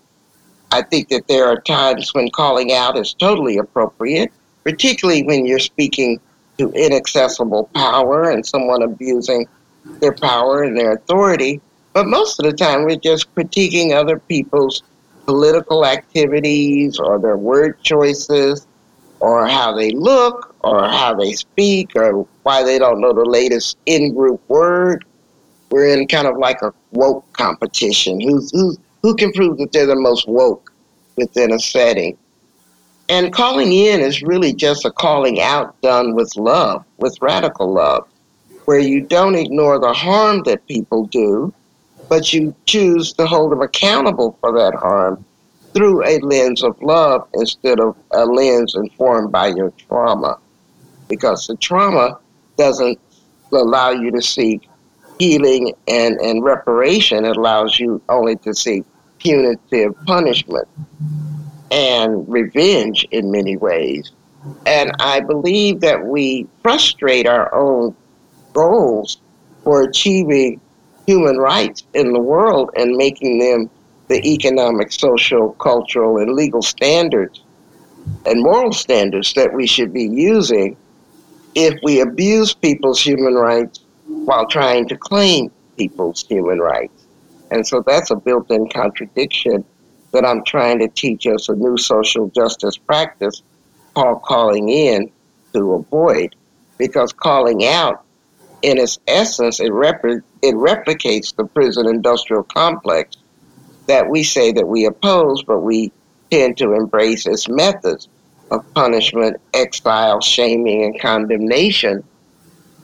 I think that there are times when calling out is totally appropriate, particularly when you're speaking to inaccessible power and someone abusing their power and their authority. But most of the time, we're just critiquing other people's political activities or their word choices or how they look or how they speak or why they don't know the latest in group word we're in kind of like a woke competition. Who's who who can prove that they're the most woke within a setting? And calling in is really just a calling out done with love, with radical love, where you don't ignore the harm that people do, but you choose to hold them accountable for that harm through a lens of love instead of a lens informed by your trauma. Because the trauma doesn't allow you to seek healing and, and reparation, it allows you only to see punitive punishment and revenge in many ways. And I believe that we frustrate our own goals for achieving human rights in the world and making them the economic, social, cultural, and legal standards and moral standards that we should be using if we abuse people's human rights while trying to claim people's human rights. And so that's a built in contradiction that I'm trying to teach us a new social justice practice called calling in to avoid. Because calling out, in its essence, it, repli- it replicates the prison industrial complex that we say that we oppose, but we tend to embrace its methods of punishment, exile, shaming, and condemnation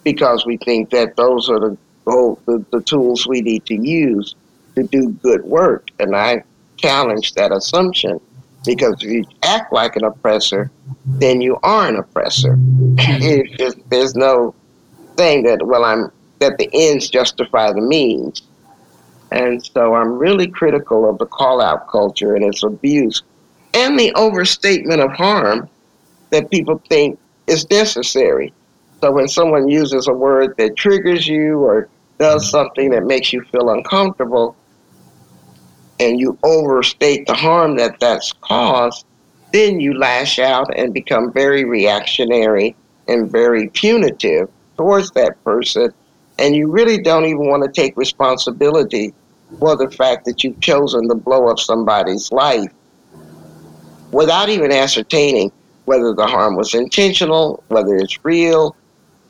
because we think that those are the, the, the tools we need to use to do good work. And I challenge that assumption because if you act like an oppressor, then you are an oppressor. Just, there's no thing that, well, I'm that the ends justify the means. And so I'm really critical of the call out culture and its abuse and the overstatement of harm that people think is necessary. So when someone uses a word that triggers you or does something that makes you feel uncomfortable, and you overstate the harm that that's caused, then you lash out and become very reactionary and very punitive towards that person. And you really don't even want to take responsibility for the fact that you've chosen to blow up somebody's life without even ascertaining whether the harm was intentional, whether it's real,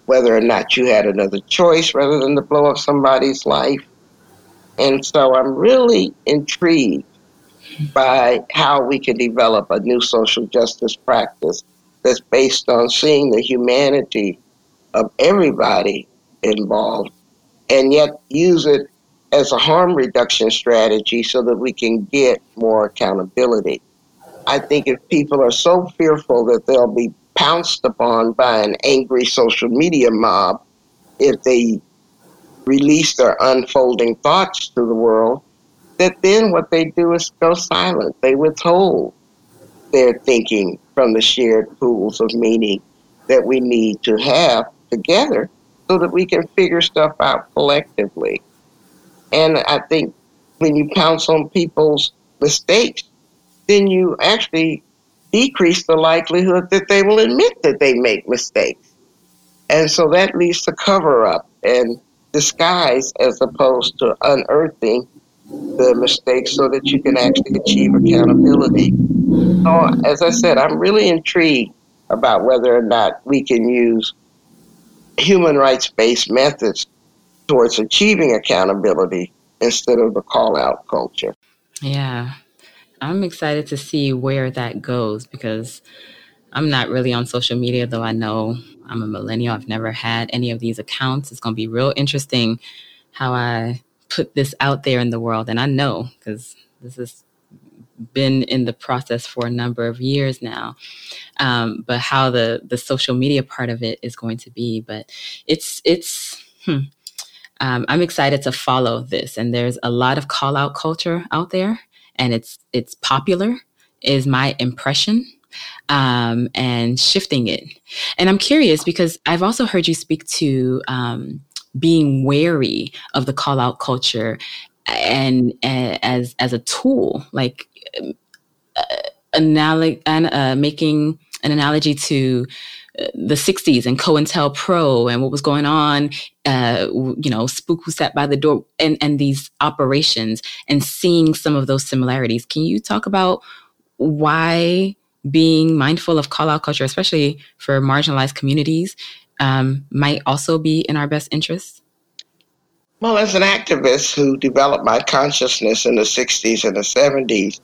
whether or not you had another choice rather than to blow up somebody's life. And so I'm really intrigued by how we can develop a new social justice practice that's based on seeing the humanity of everybody involved and yet use it as a harm reduction strategy so that we can get more accountability. I think if people are so fearful that they'll be pounced upon by an angry social media mob if they release their unfolding thoughts to the world, that then what they do is go silent. They withhold their thinking from the shared pools of meaning that we need to have together so that we can figure stuff out collectively. And I think when you pounce on people's mistakes, then you actually decrease the likelihood that they will admit that they make mistakes. And so that leads to cover up and disguise as opposed to unearthing the mistakes so that you can actually achieve accountability. So, as I said, I'm really intrigued about whether or not we can use human rights based methods towards achieving accountability instead of the call out culture. Yeah. I'm excited to see where that goes because I'm not really on social media, though I know I'm a millennial. I've never had any of these accounts. It's going to be real interesting how I put this out there in the world. And I know because this has been in the process for a number of years now. Um, but how the the social media part of it is going to be, but it's it's. Hmm. Um, I'm excited to follow this, and there's a lot of call out culture out there, and it's it's popular. Is my impression um, and shifting it. And I'm curious because I've also heard you speak to um, being wary of the call out culture and as as a tool, like uh, analog- uh, making an analogy to the 60s and COINTELPRO and what was going on, uh, you know, Spook Who Sat by the Door and, and these operations and seeing some of those similarities. Can you talk about why being mindful of call out culture, especially for marginalized communities, um, might also be in our best interest? Well, as an activist who developed my consciousness in the 60s and the 70s,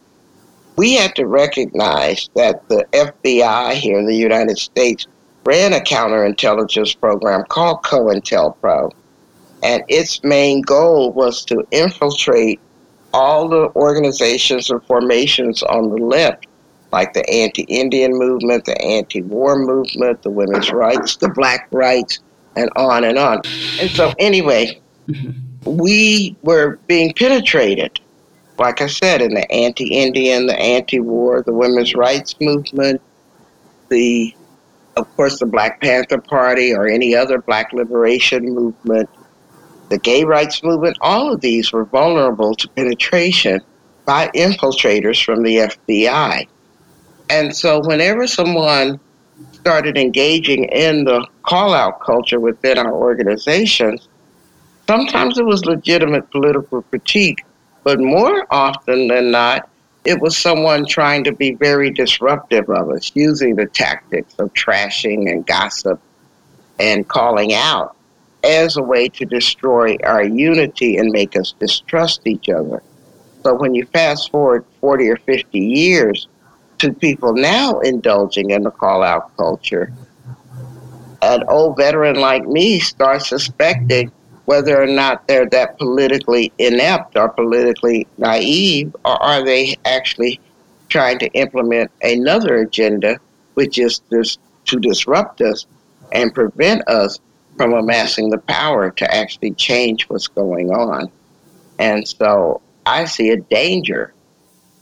we had to recognize that the FBI here in the United States ran a counterintelligence program called COINTELPRO. And its main goal was to infiltrate all the organizations and formations on the left like the anti Indian movement, the anti war movement, the women's rights, the black rights, and on and on. And so, anyway, we were being penetrated, like I said, in the anti Indian, the anti war, the women's rights movement, the of course, the Black Panther Party or any other black liberation movement, the gay rights movement, all of these were vulnerable to penetration by infiltrators from the FBI. And so, whenever someone started engaging in the call out culture within our organizations, sometimes it was legitimate political critique, but more often than not, it was someone trying to be very disruptive of us, using the tactics of trashing and gossip and calling out as a way to destroy our unity and make us distrust each other. So when you fast forward 40 or 50 years to people now indulging in the call out culture, an old veteran like me starts suspecting whether or not they're that politically inept or politically naive, or are they actually trying to implement another agenda, which is this, to disrupt us and prevent us from amassing the power to actually change what's going on. And so I see a danger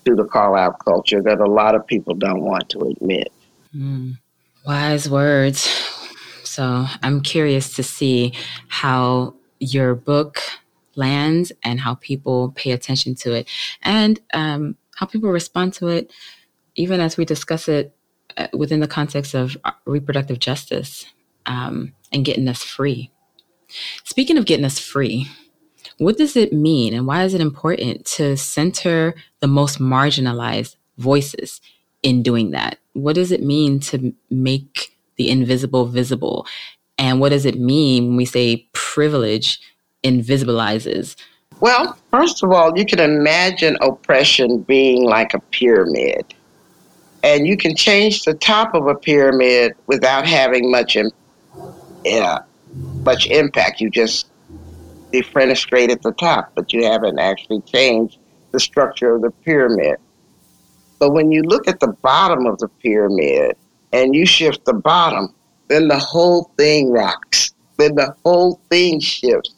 to the call out culture that a lot of people don't want to admit. Mm. Wise words. So I'm curious to see how your book lands and how people pay attention to it and um, how people respond to it, even as we discuss it uh, within the context of uh, reproductive justice um, and getting us free. Speaking of getting us free, what does it mean and why is it important to center the most marginalized voices in doing that? What does it mean to make the invisible visible? And what does it mean when we say privilege invisibilizes? Well, first of all, you can imagine oppression being like a pyramid. And you can change the top of a pyramid without having much yeah, much impact. You just defenestrate at the top, but you haven't actually changed the structure of the pyramid. But when you look at the bottom of the pyramid and you shift the bottom, then the whole thing rocks. Then the whole thing shifts.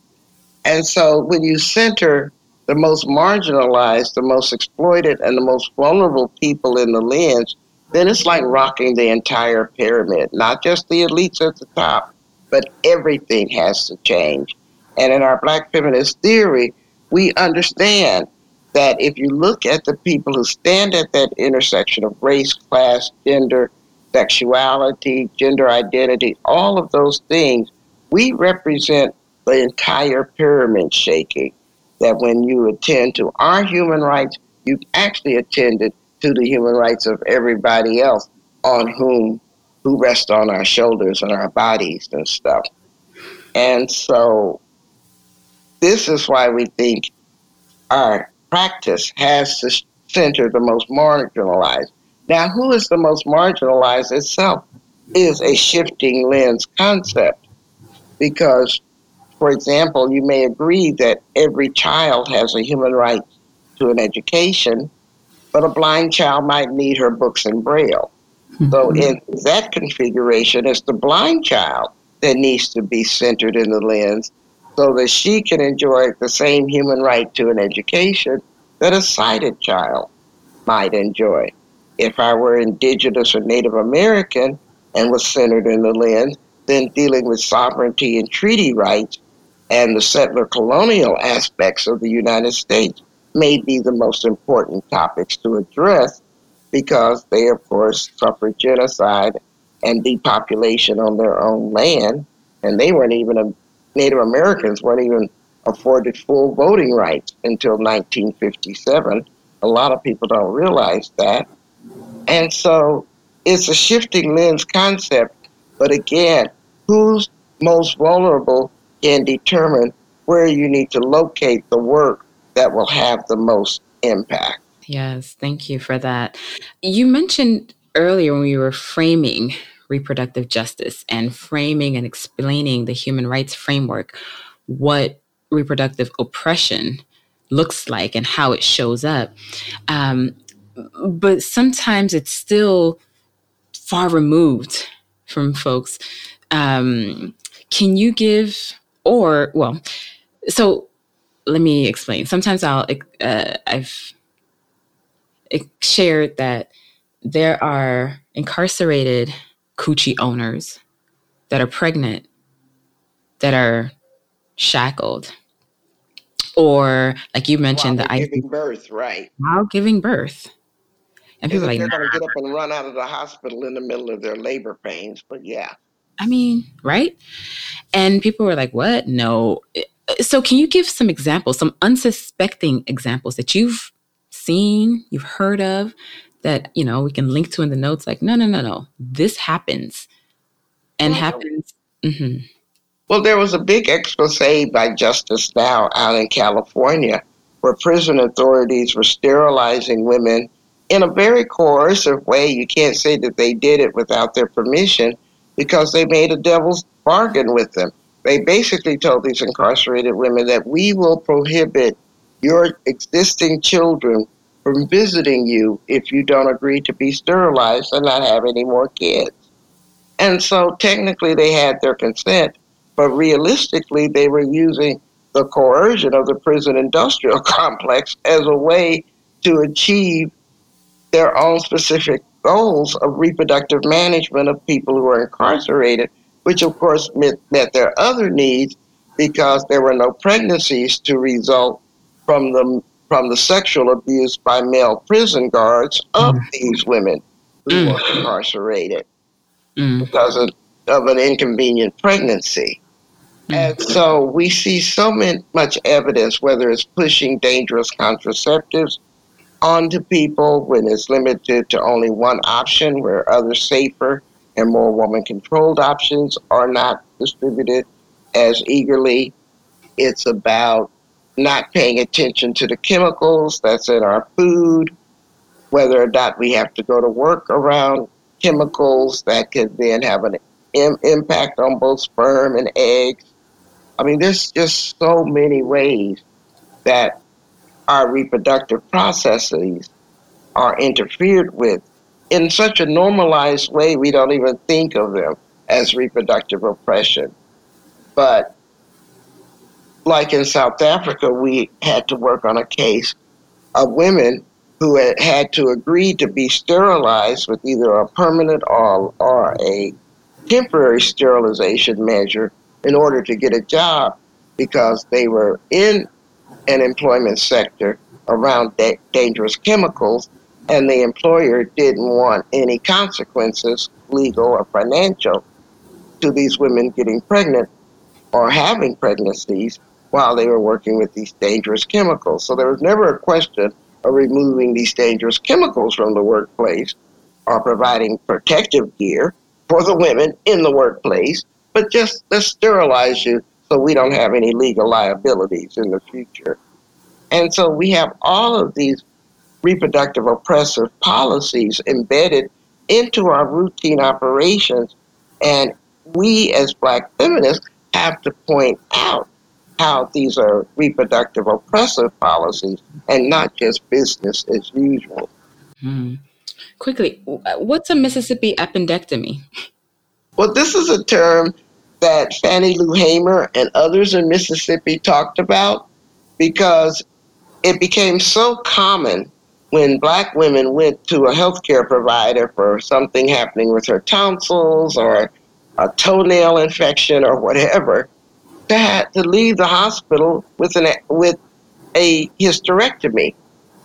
And so when you center the most marginalized, the most exploited, and the most vulnerable people in the lens, then it's like rocking the entire pyramid, not just the elites at the top, but everything has to change. And in our black feminist theory, we understand that if you look at the people who stand at that intersection of race, class, gender, sexuality, gender identity, all of those things, we represent the entire pyramid shaking. That when you attend to our human rights, you actually attended to the human rights of everybody else on whom who rest on our shoulders and our bodies and stuff. And so this is why we think our practice has to center the most marginalized. Now, who is the most marginalized itself is a shifting lens concept. Because, for example, you may agree that every child has a human right to an education, but a blind child might need her books in Braille. Mm-hmm. So in that configuration, it's the blind child that needs to be centered in the lens so that she can enjoy the same human right to an education that a sighted child might enjoy. If I were indigenous or Native American and was centered in the land, then dealing with sovereignty and treaty rights and the settler colonial aspects of the United States may be the most important topics to address because they, of course, suffered genocide and depopulation on their own land, and they weren't even Native Americans weren't even afforded full voting rights until 1957. A lot of people don't realize that, and so it's a shifting lens concept. But again, who's most vulnerable can determine where you need to locate the work that will have the most impact. Yes, thank you for that. You mentioned earlier when we were framing reproductive justice and framing and explaining the human rights framework, what reproductive oppression looks like and how it shows up. Um, but sometimes it's still far removed from folks. Um, can you give, or, well, so let me explain. Sometimes I'll, uh, I've shared that there are incarcerated coochie owners that are pregnant, that are shackled, or like you mentioned, while the giving birth, right? While giving birth, and people are like they're going to get up and run out of the hospital in the middle of their labor pains. But yeah, I mean, right? And people were like, "What? No." So, can you give some examples, some unsuspecting examples that you've seen, you've heard of, that you know we can link to in the notes? Like, no, no, no, no, this happens, and well, happens. Mm-hmm. Well, there was a big expose by Justice Now out in California where prison authorities were sterilizing women in a very coercive way. You can't say that they did it without their permission because they made a devil's bargain with them. They basically told these incarcerated women that we will prohibit your existing children from visiting you if you don't agree to be sterilized and not have any more kids. And so technically they had their consent, but realistically, they were using the coercion of the prison industrial complex as a way to achieve their own specific goals of reproductive management of people who are incarcerated, which of course met, met their other needs because there were no pregnancies to result from the from the sexual abuse by male prison guards of mm. these women who mm. were incarcerated mm. because of, of an inconvenient pregnancy. And so we see so much evidence, whether it's pushing dangerous contraceptives onto people when it's limited to only one option, where other safer and more woman controlled options are not distributed as eagerly. It's about not paying attention to the chemicals that's in our food, whether or not we have to go to work around chemicals that could then have an Im- impact on both sperm and eggs I mean, there's just so many ways that our reproductive processes are interfered with in such a normalized way we don't even think of them as reproductive oppression. But like in South Africa, we had to work on a case of women who had, had to agree to be sterilized with either a permanent or, or a temporary sterilization measure in order to get a job because they were in an employment sector around da- dangerous chemicals and the employer didn't want any consequences, legal or financial, to these women getting pregnant or having pregnancies while they were working with these dangerous chemicals. So there was never a question of removing these dangerous chemicals from the workplace or providing protective gear for the women in the workplace but just let's sterilize you so we don't have any legal liabilities in the future. And so we have all of these reproductive oppressive policies embedded into our routine operations. And we, as black feminists, have to point out how these are reproductive oppressive policies and not just business as usual. Hmm. Quickly, what's a Mississippi appendectomy? Well, this is a term that Fannie Lou Hamer and others in Mississippi talked about because it became so common when black women went to a healthcare provider for something happening with her tonsils or a toenail infection or whatever to, have, to leave the hospital with an with a hysterectomy.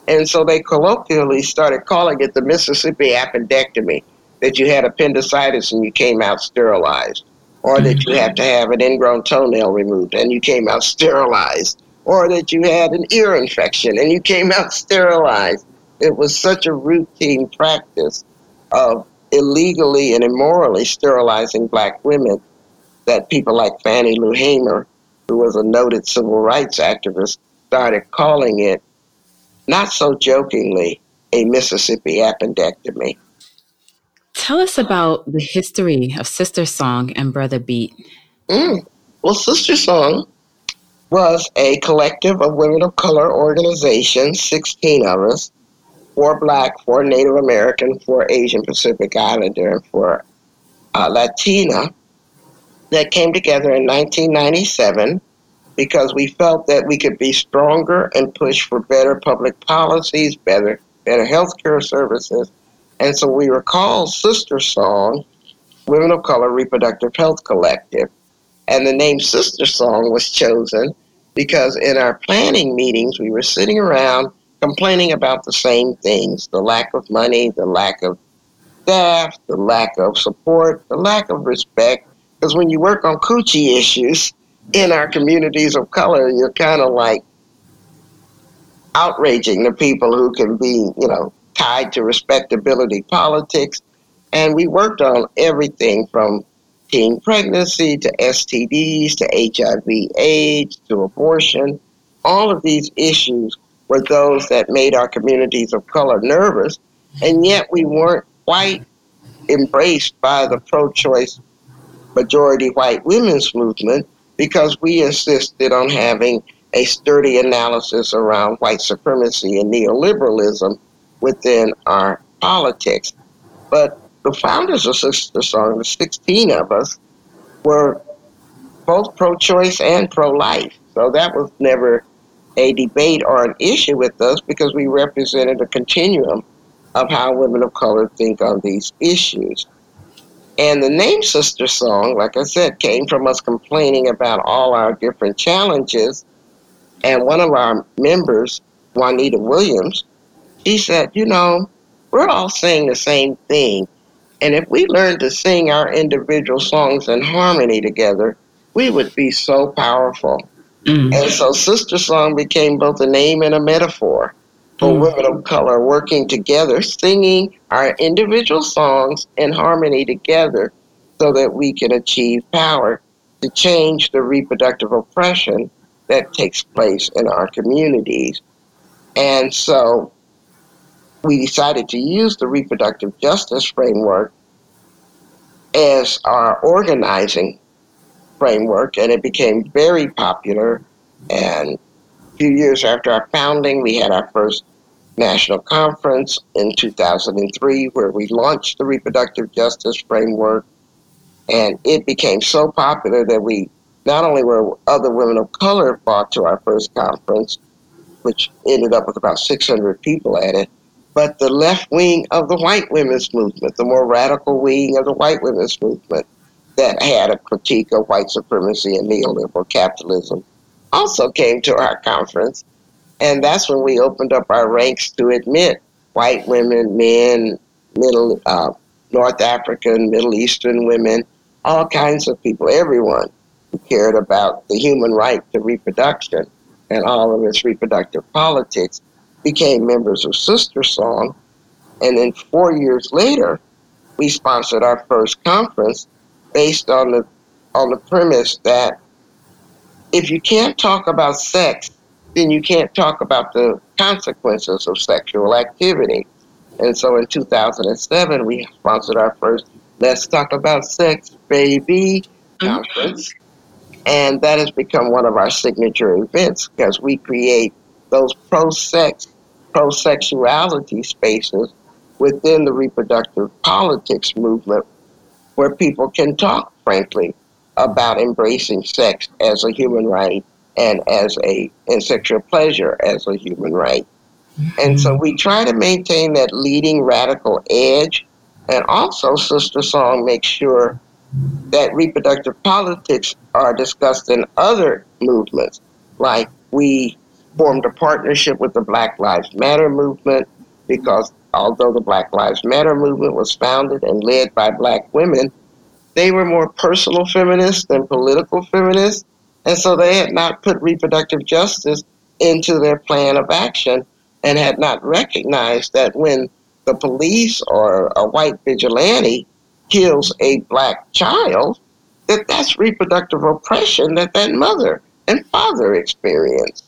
And so they colloquially started calling it the Mississippi appendectomy, that you had appendicitis and you came out sterilized or that mm-hmm. you have to have an ingrown toenail removed and you came out sterilized, or that you had an ear infection and you came out sterilized. It was such a routine practice of illegally and immorally sterilizing black women that people like Fannie Lou Hamer, who was a noted civil rights activist, started calling it, not so jokingly, a Mississippi appendectomy. Tell us about the history of SisterSong and Brother Beat. Mm. Well, SisterSong was a collective of women of color organizations, 16 of us, four black, four Native American, four Asian Pacific Islander, and four uh, Latina, that came together in 1997 because we felt that we could be stronger and push for better public policies, better, better healthcare services, and so we recall SisterSong, Women of Color Reproductive Health Collective. And the name SisterSong was chosen because in our planning meetings, we were sitting around complaining about the same things the lack of money, the lack of staff, the lack of support, the lack of respect. Because when you work on coochie issues in our communities of color, you're kind of like outraging the people who can be, you know, tied to respectability politics. And we worked on everything from teen pregnancy to STDs to HIV AIDS to abortion. All of these issues were those that made our communities of color nervous, and yet we weren't quite embraced by the pro choice majority white women's movement because we insisted on having a sturdy analysis around white supremacy and neoliberalism within our politics. But the founders of SisterSong, the 16 of us, were both pro choice and pro life. So that was never a debate or an issue with us because we represented a continuum of how women of color think on these issues. And the name SisterSong, like I said, came from us complaining about all our different challenges. And one of our members, Juanita Williams, she said, You know, we're all saying the same thing. And if we learned to sing our individual songs in harmony together, we would be so powerful. Mm. And so SisterSong became both a name and a metaphor for mm. women of color working together, singing our individual songs in harmony together so that we can achieve power to change the reproductive oppression that takes place in our communities. And so we decided to use the reproductive justice framework as our organizing framework, and it became very popular. And a few years after our founding, we had our first national conference in 2003 where we launched the reproductive justice framework. And it became so popular that we not only were other women of color brought to our first conference, which ended up with about 600 people at it, but the left wing of the white women's movement, the more radical wing of the white women's movement that had a critique of white supremacy and neoliberal capitalism, also came to our conference. And that's when we opened up our ranks to admit white women, men, Middle, uh, North African, Middle Eastern women, all kinds of people, everyone who cared about the human right to reproduction and all of its reproductive politics became members of SisterSong. And then four years later, we sponsored our first conference based on the on the premise that if you can't talk about sex, then you can't talk about the consequences of sexual activity. And so in 2007, we sponsored our first Let's Talk About Sex Baby conference. And that has become one of our signature events because we create those pro sex pro-sexuality spaces within the reproductive politics movement where people can talk frankly about embracing sex as a human right and as a and sexual pleasure as a human right. And so we try to maintain that leading radical edge and also SisterSong makes sure that reproductive politics are discussed in other movements. Like we formed a partnership with the Black Lives Matter movement because although the Black Lives Matter movement was founded and led by black women, they were more personal feminists than political feminists. And so they had not put reproductive justice into their plan of action and had not recognized that when the police or a white vigilante kills a black child, that that's reproductive oppression that that mother and father experienced.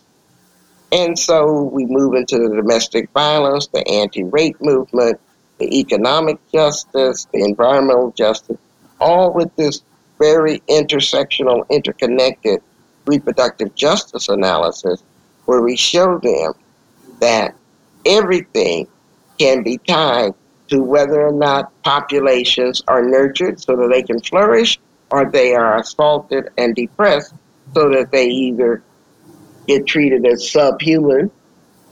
And so we move into the domestic violence, the anti rape movement, the economic justice, the environmental justice, all with this very intersectional, interconnected reproductive justice analysis where we show them that everything can be tied to whether or not populations are nurtured so that they can flourish or they are assaulted and depressed so that they either get treated as subhuman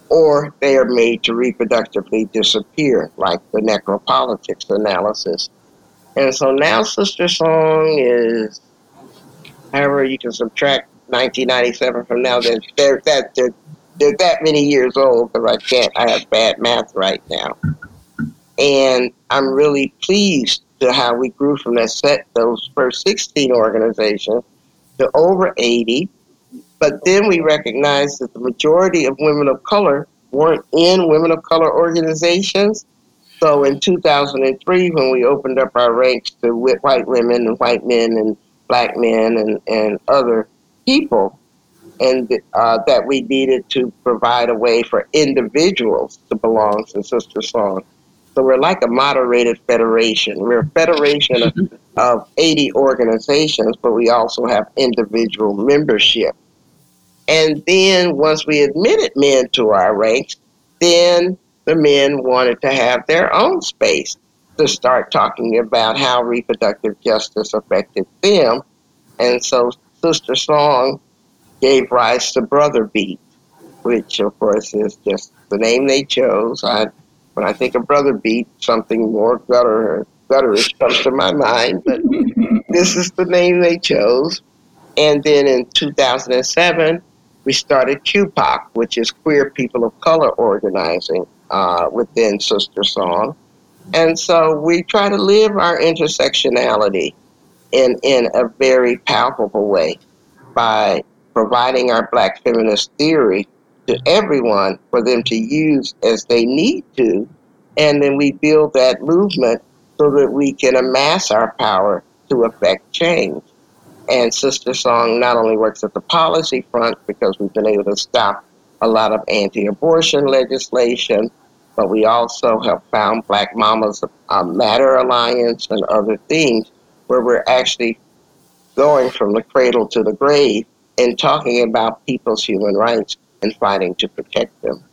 or they are made to reproductively disappear, like the necropolitics analysis. And so now SisterSong is, however, you can subtract 1997 from now, then they're that they're, they're that many years old because I can't. I have bad math right now, and I'm really pleased to how we grew from that set those first 16 organizations to over 80. But then we recognized that the majority of women of color weren't in women of color organizations. So in 2003, when we opened up our ranks to white women and white men and black men and, and other people, and uh, that we needed to provide a way for individuals to belong to SisterSong. So we're like a moderated federation. We're a federation of, of 80 organizations, but we also have individual membership. And then once we admitted men to our ranks, then the men wanted to have their own space to start talking about how reproductive justice affected them. And so SisterSong gave rise to Brother Beat, which of course is just the name they chose. I, when I think of Brother Beat, something more gutter gutterish comes to my mind, but this is the name they chose. And then in 2007, we started QPOC, which is Queer People of Color Organizing uh, within SisterSong. And so we try to live our intersectionality in, in a very palpable way by providing our black feminist theory to everyone for them to use as they need to. And then we build that movement so that we can amass our power to affect change. And SisterSong not only works at the policy front because we've been able to stop a lot of anti abortion legislation, but we also have found Black Mamas uh, Matter Alliance and other things where we're actually going from the cradle to the grave and talking about people's human rights and fighting to protect them.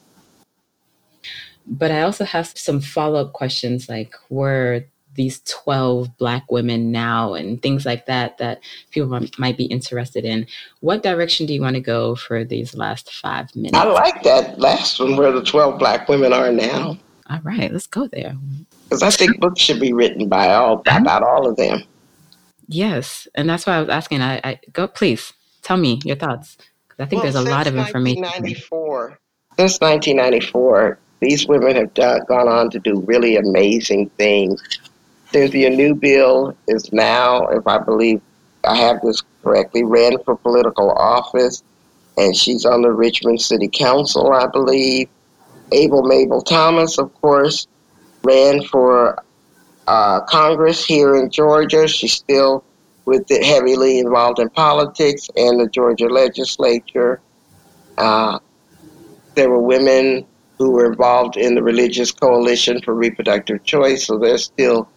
But I also have some follow up questions like were these 12 black women now and things like that that people might be interested in. What direction do you want to go for these last five minutes? I like that last one where the 12 black women are now. All right let's go there. Because i think books should be written by all about all of them. Yes and that's why i was asking. I, I go please tell me your thoughts because i think well, there's a lot of information. 1994 since 1994 these women have done, gone on to do really amazing things Cynthia Newbille is now, if I believe I have this correctly, ran for political office, and she's on the Richmond City Council, I believe. Abel Mable Thomas, of course, ran for uh, Congress here in Georgia. She's still with it, heavily involved in politics and the Georgia legislature. Uh, there were women who were involved in the Religious Coalition for Reproductive Choice, so they're still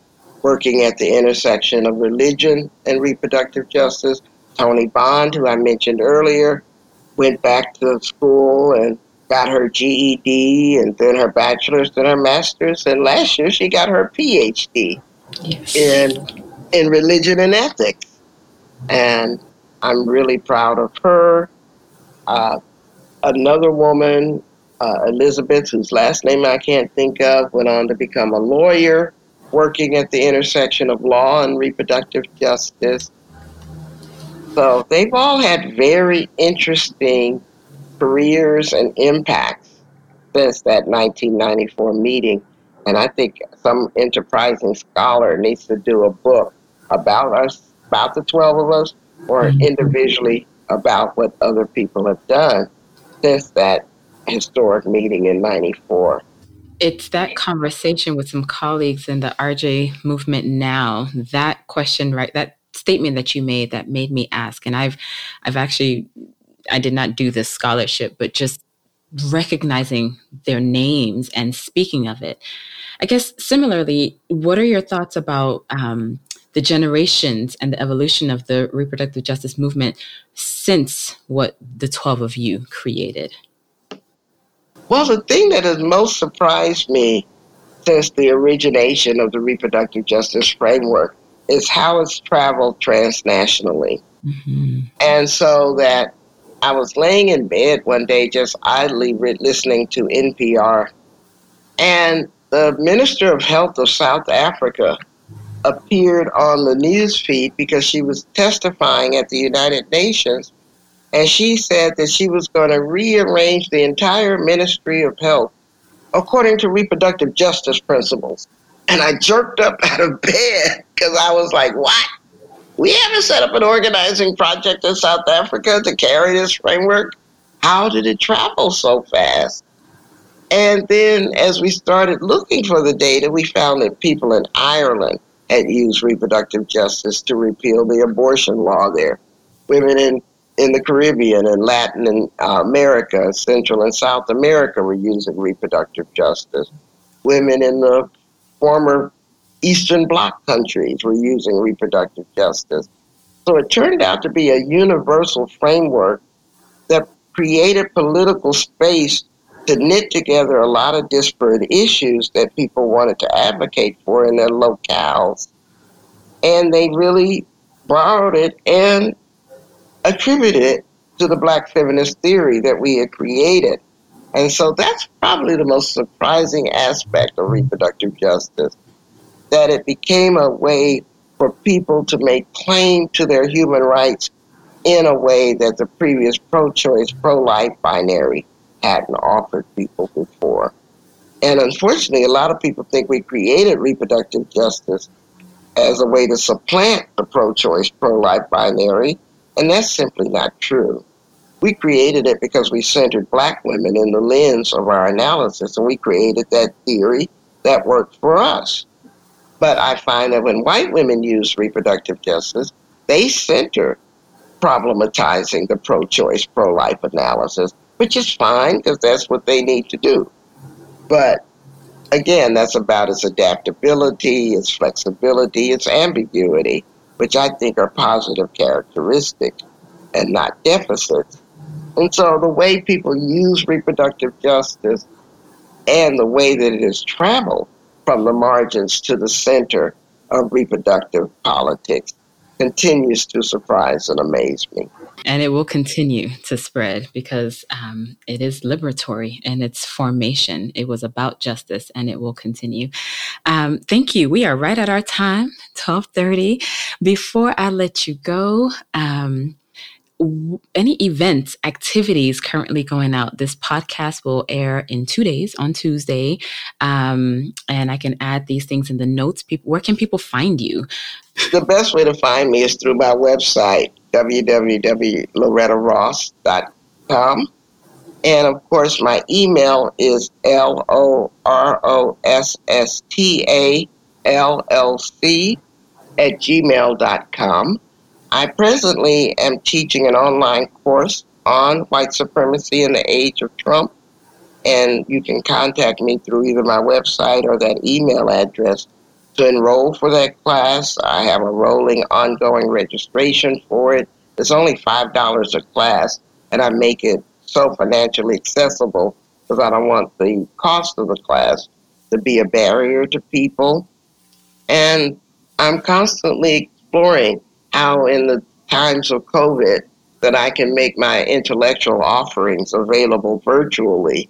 working at the intersection of religion and reproductive justice. Toni Bond, who I mentioned earlier, went back to school and got her GED and then her bachelor's, then her master's, and last year she got her PhD yes. in in religion and ethics. And I'm really proud of her. Uh, another woman, uh, Elizabeth, whose last name I can't think of, went on to become a lawyer working at the intersection of law and reproductive justice. So they've all had very interesting careers and impacts since that 1994 meeting. And I think some enterprising scholar needs to do a book about us, about the 12 of us, or mm-hmm. individually about what other people have done since that historic meeting in 94 it's that conversation with some colleagues in the RJ movement now, that question, right? That statement that you made that made me ask. And I've I've actually I did not do this scholarship, but just recognizing their names and speaking of it. I guess similarly, what are your thoughts about um, the generations and the evolution of the reproductive justice movement since what the 12 of you created? Well, the thing that has most surprised me since the origination of the reproductive justice framework is how it's traveled transnationally. Mm-hmm. And so that I was laying in bed one day just idly listening to NPR, and the Minister of Health of South Africa appeared on the news feed because she was testifying at the United Nations and she said that she was going to rearrange the entire Ministry of Health according to reproductive justice principles. And I jerked up out of bed because I was like, what? We haven't set up an organizing project in South Africa to carry this framework. How did it travel so fast? And then as we started looking for the data, we found that people in Ireland had used reproductive justice to repeal the abortion law there. Women in, in the Caribbean and Latin and uh, America, Central and South America were using reproductive justice. Women in the former Eastern Bloc countries were using reproductive justice. So it turned out to be a universal framework that created political space to knit together a lot of disparate issues that people wanted to advocate for in their locales. And they really borrowed it and attributed to the black feminist theory that we had created. And so that's probably the most surprising aspect of reproductive justice that it became a way for people to make claim to their human rights in a way that the previous pro choice, pro life binary hadn't offered people before. And unfortunately, a lot of people think we created reproductive justice as a way to supplant the pro choice, pro life binary, and that's simply not true. We created it because we centered black women in the lens of our analysis, and we created that theory that worked for us. But I find that when white women use reproductive justice, they center problematizing the pro choice, pro life analysis, which is fine because that's what they need to do. But again, that's about its adaptability, its flexibility, its ambiguity, which I think are positive characteristics and not deficits. And so the way people use reproductive justice and the way that it has traveled from the margins to the center of reproductive politics continues to surprise and amaze me. And it will continue to spread because um, it is liberatory in its formation. It was about justice, and it will continue. Um, thank you. We are right at our time, twelve thirty. Before I let you go, um, any events, activities currently going out. This podcast will air in two days on Tuesday. Um, and I can add these things in the notes. People, where can people find you? The best way to find me is through my website, www.lorettaross.com. And of course, my email is L O R O S S T A L L C at gmail.com. I presently am teaching an online course on white supremacy in the age of Trump, and you can contact me through either my website or that email address to enroll for that class. I have a rolling ongoing registration for it. It's only $5 a class, and I make it so financially accessible because I don't want the cost of the class to be a barrier to people. And I'm constantly exploring how in the times of COVID that I can make my intellectual offerings available virtually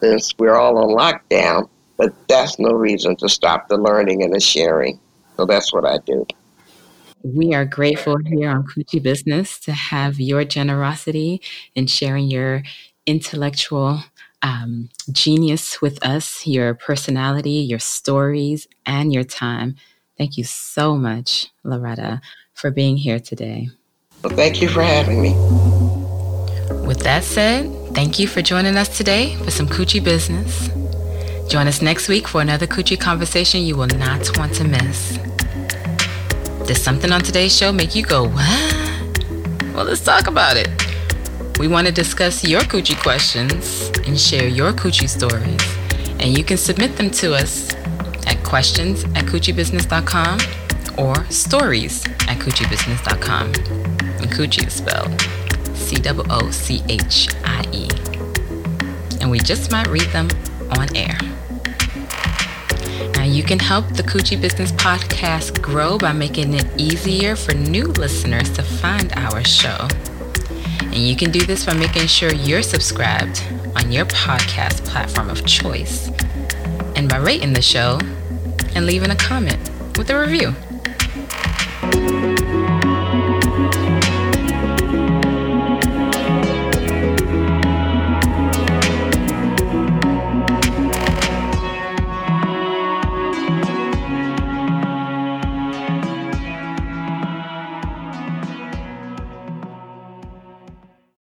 since we're all on lockdown. But that's no reason to stop the learning and the sharing. So that's what I do. We are grateful here on Coochie Business to have your generosity in sharing your intellectual um, genius with us, your personality, your stories, and your time. Thank you so much, Loretta for being here today. Well, thank you for having me. With that said, thank you for joining us today for some coochie business. Join us next week for another coochie conversation you will not want to miss. Did something on today's show make you go, what? Well, let's talk about it. We want to discuss your coochie questions and share your coochie stories. And you can submit them to us at questions at coochiebusiness.com or stories at coochiebusiness.com. And coochie is spelled C O O C H I E. And we just might read them on air. Now, you can help the Coochie Business Podcast grow by making it easier for new listeners to find our show. And you can do this by making sure you're subscribed on your podcast platform of choice and by rating the show and leaving a comment with a review. Bye.